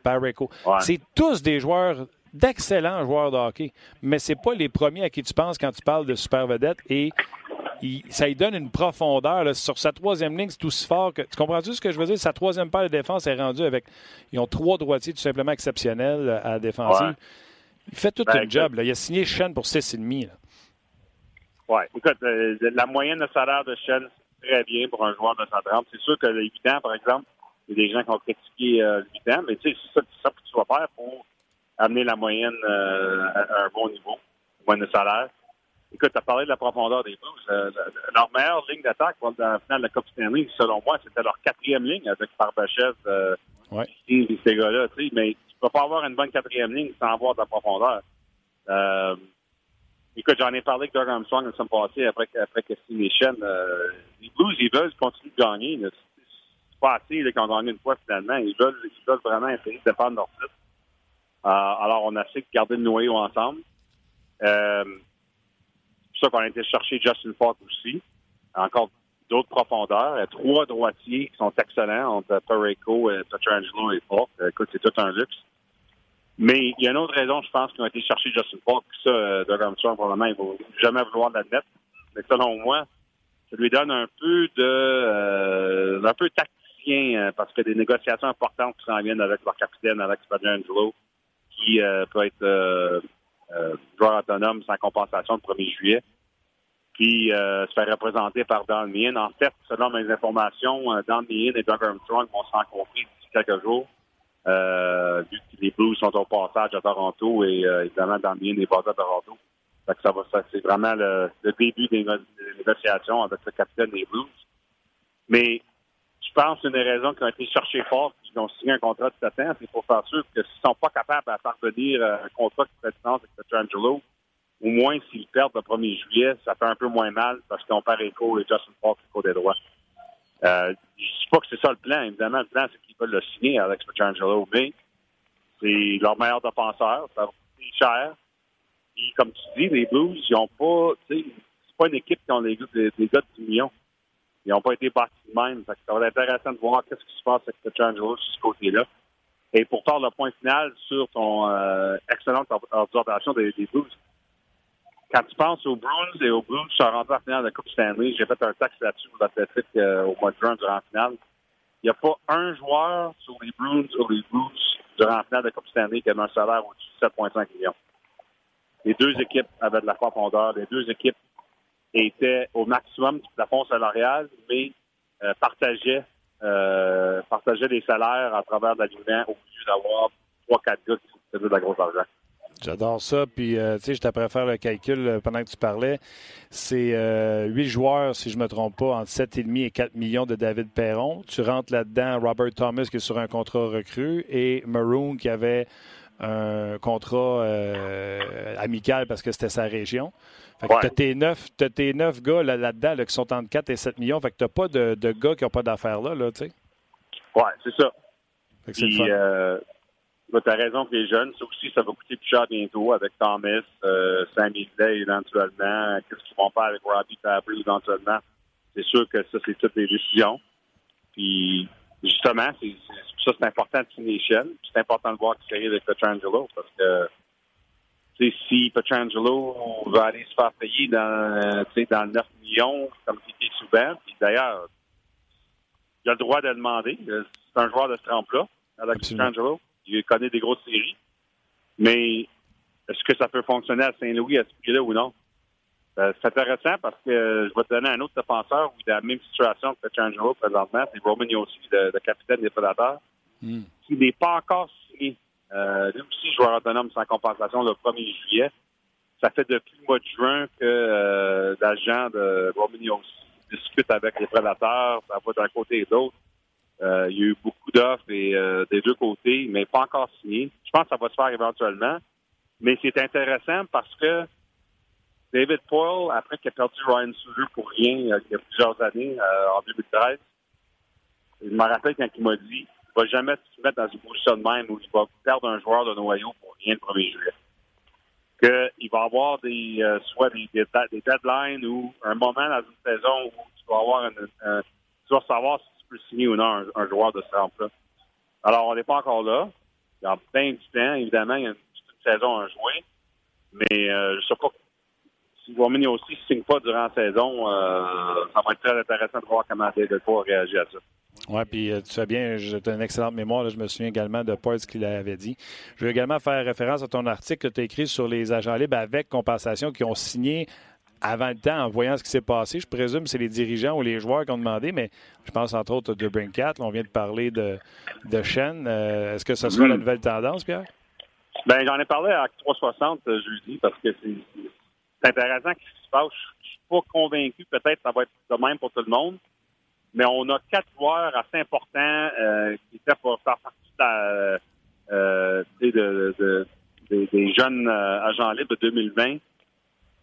C'est tous des joueurs d'excellents joueurs de hockey, mais c'est pas les premiers à qui tu penses quand tu parles de super vedettes et ça lui donne une profondeur. Sur sa troisième ligne, c'est aussi fort que. Tu comprends-tu ce que je veux dire? Sa troisième paire de défense est rendue avec. Ils ont trois droitiers tout simplement exceptionnels euh, à la défensive. Il fait tout un ben, job. Là. Il a signé Shen pour 6,5.
Oui. Écoute, euh, la moyenne de salaire de Shen, c'est très bien pour un joueur de 130. C'est sûr que le 8 ans, par exemple, il y a des gens qui ont critiqué euh, le 8 ans, mais tu sais, c'est ça, que tu vas faire pour amener la moyenne à un bon niveau, moyenne de salaire. Écoute, tu as parlé de la profondeur des Blues. Euh, leur meilleure ligne d'attaque dans la finale de la Coupe Stanley, selon moi, c'était leur quatrième ligne avec Barbachev euh,
ouais.
et ces gars-là. Mais tu peux pas avoir une bonne quatrième ligne sans avoir de la profondeur. Euh, écoute, j'en ai parlé avec Doug Armstrong la semaine passée après, après les chaînes. Euh, les Blues, ils veulent continuer de gagner. C'est pas assez qu'ils ont gagné une fois finalement. Ils veulent, ils veulent vraiment essayer de défendre leur titre. Euh, alors, on a essayé de garder le noyau ensemble. Euh, c'est ça qu'on a été chercher Justin Falk aussi. Encore d'autres profondeurs. Il y a trois droitiers qui sont excellents entre Pareco, Petrangelo et Falk. Écoute, c'est tout un luxe. Mais il y a une autre raison, je pense, qu'ils ont été chercher Justin Falk. Ça, euh, Doug Armstrong, probablement, il ne va jamais vouloir l'admettre. Mais selon moi, ça lui donne un peu de euh, un peu tacticien euh, parce que des négociations importantes qui s'en viennent avec leur capitaine, avec Angelo, qui euh, peut être joueur autonome sans compensation le 1er juillet. Puis se faire représenter par Don Meehan. En fait, selon mes informations, Don Meehan et Doug Armstrong vont se rencontrer d'ici quelques jours. Euh, les Blues sont au passage à Toronto et euh, évidemment, Damien est basé à Toronto. ça va, ça, c'est vraiment le, début des, négociations avec le capitaine des Blues. Mais je pense une des raisons qui ont été cherchées fort, qu'ils ont signé un contrat de 7 ans, c'est pour faire sûr que s'ils sont pas capables à parvenir à un contrat de présidence avec Petrangelo, au moins s'ils perdent le 1er juillet, ça fait un peu moins mal parce qu'on perd Echo et Justin Falk au des droits. Euh, je ne dis pas que c'est ça le plan. Évidemment, le plan, c'est qu'ils veulent le signer, Alex Petrangelo, mais c'est leur meilleur défenseur. Ça va coûter cher. Puis, comme tu dis, les Blues, ils n'ont pas, c'est pas une équipe qui ont des, des, des gars de millions. Ils n'ont pas été bâtis de même. ça va être intéressant de voir qu'est-ce qui se passe avec Petrangelo sur ce côté-là. Et pour faire le point final sur ton euh, excellente observation des, Blues, quand tu penses aux Bruins et aux Blues sont rentrés en finale de la Coupe Stanley, j'ai fait un texte là-dessus pour l'Athletic euh, au mois de juin durant la finale. Il n'y a pas un joueur sur les Bruins ou les Blues durant la finale de la Coupe Stanley qui avait un salaire au-dessus de 7,5 millions. Les deux équipes avaient de la profondeur. Les deux équipes étaient au maximum du plafond salarial, mais euh, partageaient, euh, partageaient des salaires à travers l'aliment au lieu d'avoir trois, quatre gars qui faisaient de la grosse argent.
J'adore ça. Puis, euh, tu sais, je t'apprends faire le calcul pendant que tu parlais. C'est euh, huit joueurs, si je ne me trompe pas, entre 7,5 et 4 millions de David Perron. Tu rentres là-dedans Robert Thomas qui est sur un contrat recru et Maroon qui avait un contrat amical parce que c'était sa région. Fait que tu as tes neuf, tes neuf gars là-dedans qui sont entre 4 et 7 millions. Fait que tu n'as pas de, gars qui n'ont pas d'affaires là, là tu sais.
Ouais, c'est ça. Fait que c'est tu as raison que les jeunes, ça aussi, ça va coûter plus cher bientôt avec Thomas, euh, Sammy Day éventuellement. Qu'est-ce qu'ils vont faire avec Robbie Fabry éventuellement? C'est sûr que ça, c'est toutes les décisions. Puis, justement, c'est, ça, c'est important de signer C'est important de voir ce qui arrive avec Petrangelo parce que si Petrangelo va aller se faire payer dans, dans 9 millions, comme c'était souvent, puis d'ailleurs, il a le droit de le demander. C'est un joueur de ce trempe-là, Alex Petrangelo il connaît des grosses séries. Mais est-ce que ça peut fonctionner à Saint-Louis à ce prix-là ou non? Euh, c'est intéressant parce que je vais te donner un autre défenseur où il a la même situation que Petrangelo présentement, c'est Roman Yossi, le, capitaine des Prédateurs, hmm. qui n'est pas encore signé. Euh, lui aussi, joueur autonome sans compensation le 1er juillet. Ça fait depuis le mois de juin que euh, l'agent de Roman Yossi discute avec les Prédateurs, ça va d'un côté et de l'autre. Euh, il y a eu beaucoup d'offres des deux côtés, mais pas encore signé. Je pense que ça va se faire éventuellement. Mais c'est intéressant parce que David Poyle, après qu'il a perdu Ryan Suzer pour rien euh, il y a plusieurs années, en 2013, je me rappelle quand il m'a dit il va jamais se mettre dans une position de même où il va perdre un joueur de noyau pour rien le 1er juillet. Qu'il va avoir des soit des, deadlines ou un moment dans une saison où tu vas avoir tu vas savoir si peut signer ou non un, joueur de ce trempe-là. Alors, on n'est pas encore là. Il y a plein de temps, évidemment, il y a une petite saison à jouer. Mais euh, je ne sais pas si Roman aussi ne signe pas durant la saison, euh, ça va être très intéressant de voir comment Paul réagir à ça.
Oui, puis euh, tu sais bien, j'ai une excellente mémoire. je me souviens également de Paul ce qu'il avait dit. Je veux également faire référence à ton article que tu as écrit sur les agents libres avec compensation qui ont signé avant le temps, en voyant ce qui s'est passé, je présume que c'est les dirigeants ou les joueurs qui ont demandé, mais je pense entre autres de Brinkat. On vient de parler de, de Shen. Euh, est-ce que ce sera la hmm. nouvelle tendance, Pierre?
Ben, j'en ai parlé à 360 euh, jeudi parce que c'est intéressant ce qui se passe. Je suis pas convaincu, peut-être ça va être de même pour tout le monde, mais on a quatre joueurs assez importants euh, qui étaient pour faire partie de, des jeunes agents libres de 2020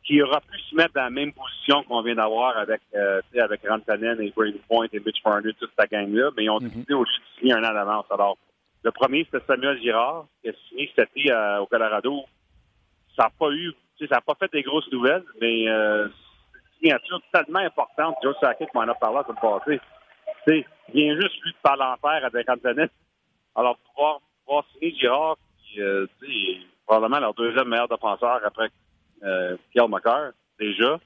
qui aura pu se mettre dans la même position qu'on vient d'avoir avec euh, avec Rantanen et Brady Point et Mitch Marner, toute cette gang-là, mais ils ont mhm. décidé mm -hmm. aussi de signer un an d'avance. Alors, le premier, c'était Samuel Girard, qui a signé cet été euh, au Colorado. Ça n'a pas eu, ça n'a pas fait des grosses nouvelles, mais euh, c'est une signature tellement importante. Joe Sakic m'en a parlé à le passé. Il vient juste, lui, de parler en avec Rantanen. Alors, pouvoir, pouvoir signer Girard, puis euh, probablement leur deuxième meilleur défenseur après euh, Pierre déjà.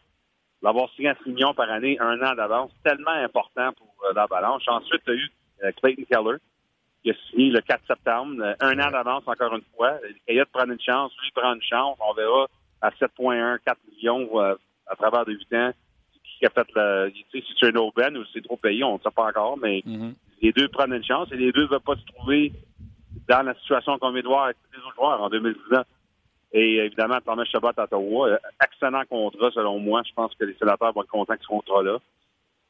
L'avoir signé à 6 millions par année, un an d'avance, tellement important pour euh, l'Avalanche. Ensuite, tu as eu euh, Clayton Keller, qui a signé le 4 septembre, euh, un an d'avance encore une fois. Les Coyotes prennent une chance, lui prend une chance. On verra à 7,1, 4 millions à travers de 8 ans qui a fait le. Tu sais, si c'est un aubaine ou si c'est trop payé, on ne sait pas encore, mais mm-hmm. les deux prennent une chance et les deux ne veulent pas se trouver dans la situation qu'on vient de voir avec les autres joueurs en 2019. Et évidemment, Thomas Chabot à Ottawa, euh, excellent contrat selon moi. Je pense que les sénateurs vont être contents de ce contrat-là.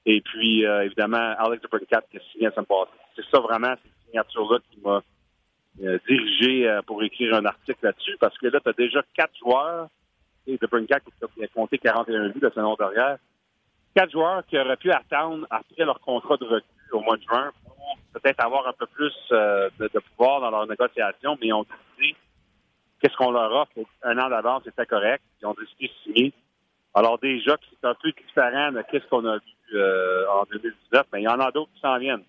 Et puis, euh, évidemment, Alex DeBrincat qui a signé à passée. C'est ça vraiment, cette signature-là qui m'a euh, dirigé pour écrire un article là-dessus, parce que là, tu as déjà quatre joueurs, et DeBrincat qui a compté 41 buts de saison derrière, quatre joueurs qui auraient pu attendre après leur contrat de recul au mois de juin pour peut-être avoir un peu plus de, pouvoir dans leur négociation, mais on dit qu'est-ce qu'on leur offre un an d'avance, c'était correct. Ils ont décidé de signer. Alors déjà, c'est un peu différent de qu'est-ce qu'on a vu en 2019, mais il y en a d'autres qui s'en viennent.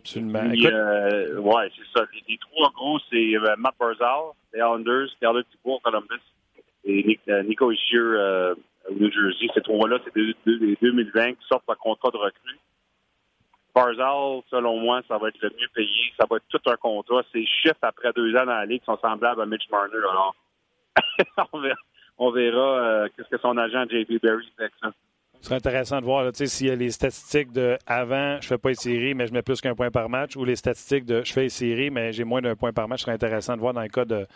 Absolument.
Euh, ouais, c'est ça. Les, trois gros, c'est Matt Barzal, les Islanders, Carlos Thibault, Columbus, et Nico Ishier au New Jersey. Ces trois-là, c'est des, 2020 qui sortent par contrat de recrue. Barzal, selon moi, ça va être le mieux payé. Ça va être tout un contrat. Ses chiffres après deux ans dans la Ligue sont semblables à Mitch Marner. Alors, on verra, euh, qu'est-ce que son agent JP Berry fait ça.
Ce serait intéressant de voir s'il y a les statistiques de avant, je fais pas série, mais je mets plus qu'un point par match, ou les statistiques de je fais série, mais j'ai moins d'un point par match. Ce serait intéressant de voir dans le cas de,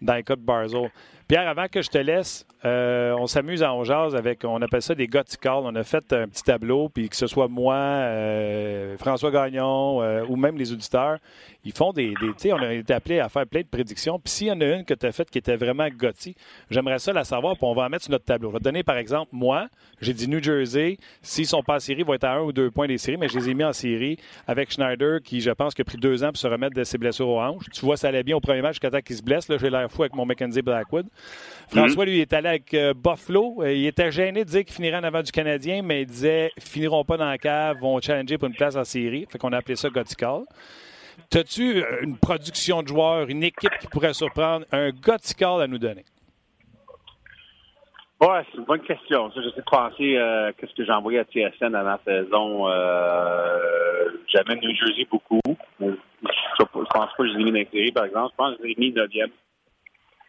dans le cas de Barzal. Pierre, avant que je te laisse, euh, on s'amuse à on avec, on appelle ça des Calls. On a fait un petit tableau, puis que ce soit moi, euh, François Gagnon euh, ou même les auditeurs, ils font des. tu sais, on a été appelé à faire plein de prédictions. Puis s'il y en a une que tu as faite qui était vraiment Gotti, j'aimerais ça la savoir, puis on va en mettre sur notre tableau. On va te donner, par exemple, moi, j'ai dit New Jersey. S'ils sont pas en série, ils vont être à un ou deux points des séries, mais je les ai mis en série avec Schneider, qui, je pense, a pris deux ans pour se remettre de ses blessures aux hanches. Tu vois, ça allait bien au premier match jusqu'à temps qu'il se blesse. Là, j'ai l'air fou avec mon Mackenzie Blackwood. François, lui, est allé avec euh, Buffalo. Euh, il était gêné de dire qu'il finirait en avant du Canadien, mais il disait finiront pas dans la cave, vont challenger pour une place en série. Fait qu'on a appelé ça Call. T'as-tu euh, une production de joueurs, une équipe qui pourrait surprendre, un Call à nous donner?
Ouais, c'est une bonne question. Ça, j'essaie de penser euh, qu'est-ce que j'ai envoyé à TSN avant la saison. Euh, J'amène New Jersey beaucoup. Je, je pense pas que je l'ai mis dans les séries, par exemple. Je pense que je l'ai mis 9e.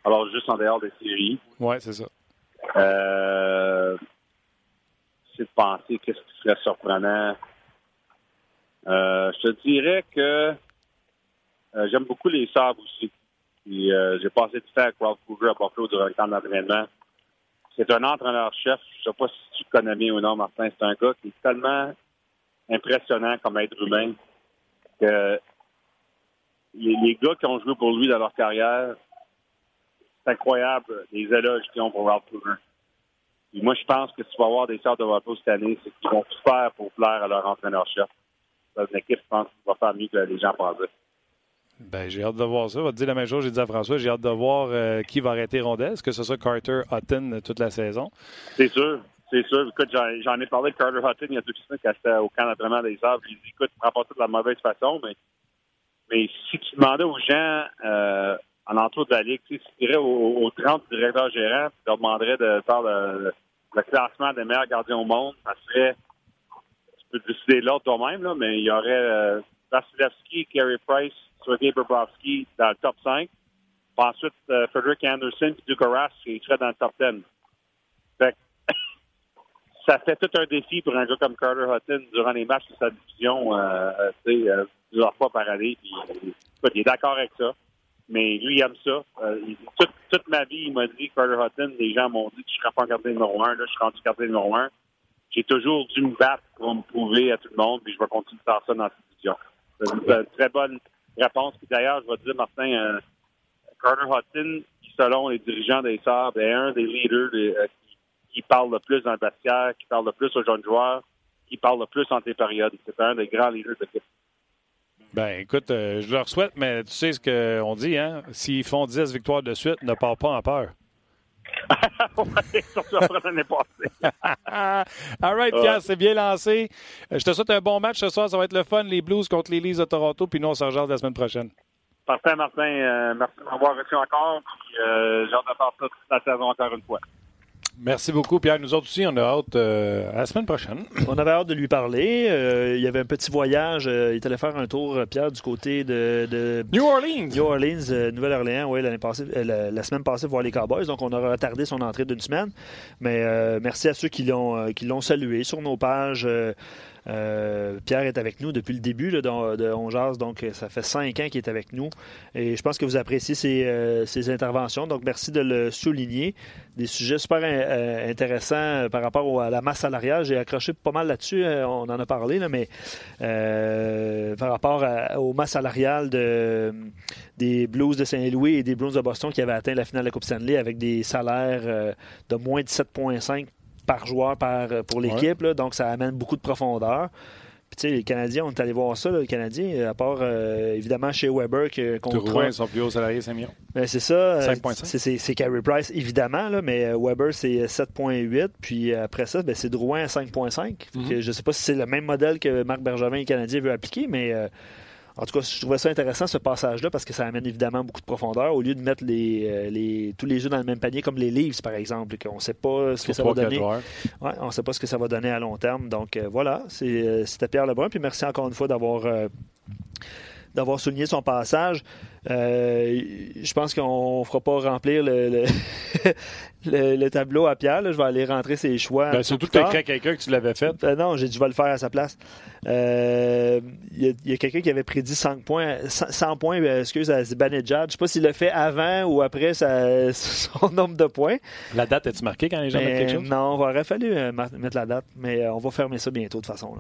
Alors, juste en dehors des séries.
Oui, c'est ça.
Euh, c'est de penser qu'est-ce qui serait surprenant. Euh, je te dirais que euh, j'aime beaucoup les sabres aussi. Euh, j'ai passé du temps avec Ralph Cougar à Buffalo durant le temps d'entraînement. C'est un entraîneur-chef. Je sais pas si tu connais bien ou non, Martin. C'est un gars qui est tellement impressionnant comme être humain que les, gars qui ont joué pour lui dans leur carrière, c'est incroyable les éloges qu'ils ont pour Ralph Cougar. moi, je pense que si tu vas avoir des sortes de Buffalo cette année, c'est qu'ils vont tout faire pour plaire à leur entraîneur-chef. C'est une équipe, je pense, qui va faire mieux que les gens pensaient.
Ben, j'ai hâte de voir ça. Je vais te dire la même chose, j'ai dit à François, j'ai hâte de voir euh, qui va arrêter Rondelle. Est-ce que ce soit Carter Hutton toute la saison?
C'est sûr. C'est sûr. Écoute, j'en ai parlé de Carter Hutton il y a deux semaines quand j'étais au camp d'entraînement des Sabres. Il dit, écoute, prends pas tout de la mauvaise façon, mais, mais si tu demandais aux gens euh, en entour de la Ligue, tu dirais aux, aux 30 directeurs gérants, tu leur demanderais de faire le, classement des meilleurs gardiens au monde, ça serait, tu peux décider l'autre toi-même, là, mais il y aurait euh, Vasilevski, Carey Price, Sergei Bobrovski dans le top 5. Puis ensuite, euh, Frederick Anderson et Duke Rass qui serait dans le top 10. Fait ça fait tout un défi pour un gars comme Carter Hutton durant les matchs de sa division, euh, euh, plusieurs fois par année. Puis, il est d'accord avec ça. Mais lui, il aime ça. Euh, toute, ma vie, il m'a dit, Carter Hutton, les gens m'ont dit que je ne serais pas gardien numéro un. Là, je suis rendu gardien numéro un. J'ai toujours dû me battre pour me prouver à tout le monde, puis je vais continuer de faire ça dans cette division. C'est une très bonne réponse. Puis d'ailleurs, je vais te dire, Martin, euh, Carter Hudson, qui, selon les dirigeants des Sabres, est un des leaders euh, qui, parle le plus dans le vestiaire, qui parle le plus aux jeunes joueurs, qui parle le plus entre les périodes. C'est un des grands leaders de l'équipe.
Ben, écoute, euh, je leur souhaite, mais tu sais ce qu'on dit, hein? S'ils font 10 victoires de suite, ne part pas en peur.
Oui, surtout après l'année passée.
All right, Pierre, c'est bien lancé. Je te souhaite un bon match ce soir. Ça va être le fun, les Blues contre les Leafs de Toronto. Puis nous, on se rejoint la semaine prochaine.
Parfait, Martin. merci de m'avoir reçu encore. j'ai hâte de faire ça toute la saison encore une fois.
Merci beaucoup, Pierre. Nous autres aussi, on a hâte euh, à la semaine prochaine.
On avait hâte de lui parler. Euh, il y avait un petit voyage. Euh, il est allé faire un tour, Pierre, du côté de,
New Orleans.
New Orleans, Nouvelle-Orléans, oui, l'année passée, la, semaine passée, voir les Cowboys. Donc, on a retardé son entrée d'une semaine. Mais merci à ceux qui l'ont, qui l'ont salué sur nos pages. Euh, Pierre est avec nous depuis le début de, de donc euh, ça fait cinq ans qu'il est avec nous. Et je pense que vous appréciez ses, euh, interventions. Donc, merci de le souligner. Des sujets super intéressants par rapport à la masse salariale. J'ai accroché pas mal là-dessus. on en a parlé, mais par rapport aux masses des Blues de Saint-Louis et des Blues de Boston qui avaient atteint la finale de la Coupe Stanley avec des salaires de moins de 7,5 par joueur par, euh, pour l'équipe. Donc, ça amène beaucoup de profondeur. Puis, tu sais, les Canadiens, on est allé voir ça, le Canadien, à part euh, évidemment chez Weber. Que,
contre son plus haut salarié, 5 millions.
Ben, c'est ça. 5,5. C'est Carey Price, évidemment, là, mais euh, Weber, c'est 7,8. Puis après ça, ben, c'est Drouin à 5,5. Mm-hmm. Je ne sais pas si c'est le même modèle que Marc Bergevin, le Canadien, veut appliquer, mais. En tout cas, je trouvais ça intéressant ce passage-là parce que ça amène évidemment beaucoup de profondeur au lieu de mettre les, euh, les, tous les jeux dans le même panier comme les Leafs par exemple, qu'on ne sait pas ce que ça va donner. Ouais, on ne sait pas ce que ça va donner à long terme. Donc euh, voilà, euh, c'était Pierre Lebrun. Puis merci encore une fois d'avoir d'avoir souligné son passage. Euh, je pense qu'on ne fera pas remplir le, le, tableau à Pierre. Je vais aller rentrer ses choix.
Ben, surtout que tu as quelqu'un que tu l'avais fait.
Ben non, j'ai dit je vais le faire à sa place. Il euh, y a, quelqu'un qui avait prédit 100 points, 100, points euh, excuse, à Zibanejad. Je ne sais pas s'il l'a fait avant ou après son nombre de points.
La date, est-tu marquée quand les gens mettent quelque chose?
Non, il aurait fallu mettre la date, mais on va fermer ça bientôt de toute façon.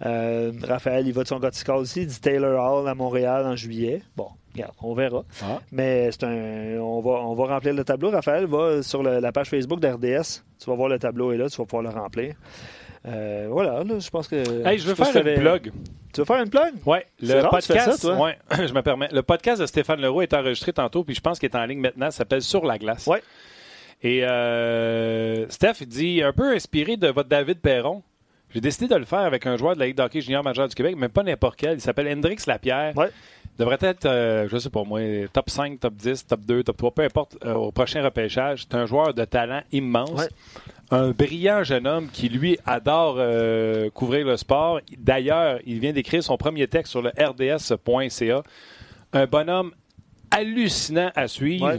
Raphaël, il va de son Gothic aussi. Il dit Taylor Hall à Montréal en juillet. Bon, Regarde, on verra. Ah. Mais c'est un, on, va, on va remplir le tableau. Raphaël va sur la page Facebook d'RDS. Tu vas voir le tableau est là, tu vas pouvoir le remplir. Euh, voilà, je pense que.
Hey, je veux faire une plug.
Tu veux faire une plug?
Oui. Le podcast. Ouais, je me permets. Le podcast de Stéphane Leroux est enregistré tantôt, puis je pense qu'il est en ligne maintenant. Ça s'appelle Sur la glace.
Oui.
Et euh, Steph dit un peu inspiré de votre David Perron. J'ai décidé de le faire avec un joueur de la Ligue d'hockey junior majeur du Québec, mais pas n'importe quel. Il s'appelle Hendrix Lapierre.
Ouais
devrait être, euh, je sais pas moi, top 5, top 10, top 2, top 3, peu importe, euh, au prochain repêchage. C'est un joueur de talent immense. Un brillant jeune homme qui, lui, adore euh, couvrir le sport. D'ailleurs, il vient d'écrire son premier texte sur le rds.ca. Un bonhomme hallucinant à suivre.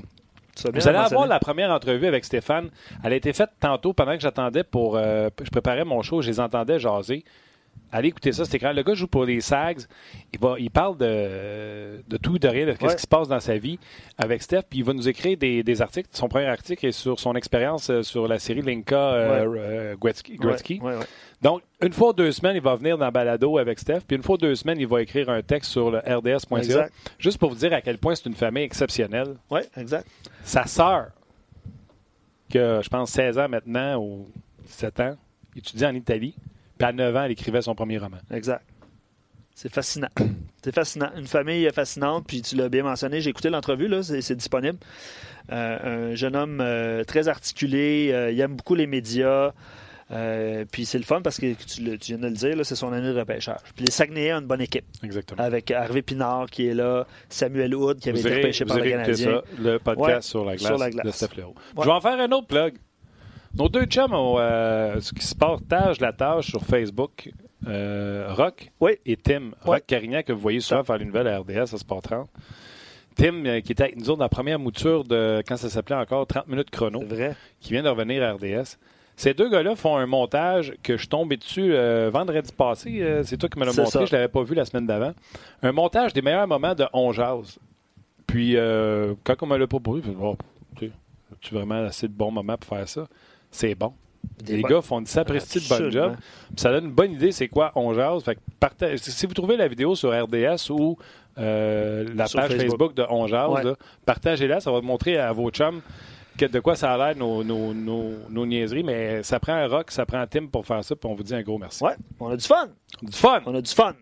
Vous allez avoir la première entrevue avec Stéphane. Elle a été faite tantôt pendant que j'attendais pour. je préparais mon show, je les entendais jaser. Allez écouter ça, c'est écran. Le gars joue pour les Sags. Il, va, il parle de, de tout, de rien, de ce qui se passe dans sa vie avec Steph. Puis il va nous écrire des, articles. Son premier article est sur son expérience euh, sur la série Linka euh, euh, Gretzky. Donc, une fois deux semaines, il va venir dans Balado avec Steph. Puis une fois deux semaines, il va écrire un texte sur le rds.ca. Juste pour vous dire à quel point c'est une famille exceptionnelle.
Oui, exact.
Sa sœur, qui a, je pense, 16 ans maintenant ou 7 ans, étudie en Italie à 9 ans, elle écrivait son premier roman.
Exact. C'est fascinant. C'est fascinant. Une famille fascinante, puis tu l'as bien mentionné. J'ai écouté l'entrevue, là, c'est disponible. Euh, un jeune homme euh, très articulé, euh, il aime beaucoup les médias. puis c'est le fun parce que tu, viens de le dire, c'est son année de repêchage. Puis les Saguenayens ont une bonne équipe.
Exactement.
Avec Harvey Pinard qui est là, Samuel Wood qui avait été repêché par le Canadien. Ça,
le podcast sur, la glace de Steph Je vais en faire un autre plug. Nos deux chums ont, euh, qui se partagent la tâche sur Facebook, euh, Rock et Tim. Rock Carignac, que vous voyez souvent faire une nouvelle à RDS à Sport 30. Tim, euh, qui était avec nous autres dans la première mouture de, quand ça s'appelait encore 30 minutes chrono, qui vient de revenir à RDS. Ces deux gars-là font un montage que je tombais dessus vendredi passé. c'est toi qui me l'as montré, je ne l'avais pas vu la semaine d'avant. Un montage des meilleurs moments de On Jazz. Puis, quand on me l'a proposé, je me oh, tu vraiment assez de bons moments pour faire ça? C'est bon. les gars font une sapristi de bon job. Ça donne une bonne idée, c'est quoi on jase. Fait si vous trouvez la vidéo sur RDS ou euh, la page Facebook. de On jase, partagez-la. Ça va montrer à vos chums de quoi ça a l'air nos, nos, niaiseries. Mais ça prend un rock, ça prend un Tim pour faire ça. Puis on vous dit un gros merci.
Ouais, on a du fun.
Du fun.
On a du fun.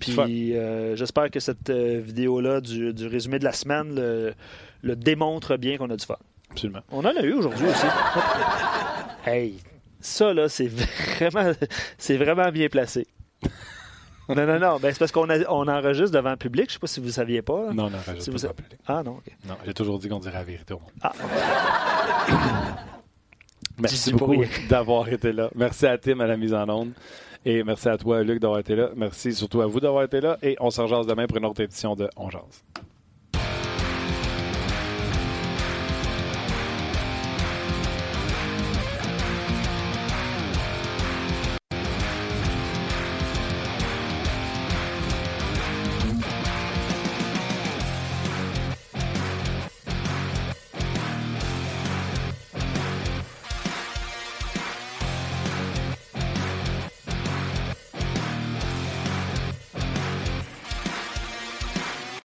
Puis euh, j'espère que cette euh, vidéo-là du, résumé de la semaine le démontre bien qu'on a du fun.
Absolument.
On en a eu aujourd'hui aussi. hey, ça, là, c'est vraiment, c'est vraiment bien placé. non, non, non. Ben, c'est parce qu'on on enregistre devant le public. Je ne sais pas si vous ne saviez pas.
Non, on enregistre si devant le public.
Ah, non, OK.
Non, j'ai toujours dit qu'on dirait la vérité au monde. Ah.
Merci
beaucoup d'avoir été là. Merci à Tim à la mise en onde. Et merci à toi, Luc, d'avoir été là. Merci surtout à vous d'avoir été là. Et on se rejoint demain pour une autre édition de On Jase.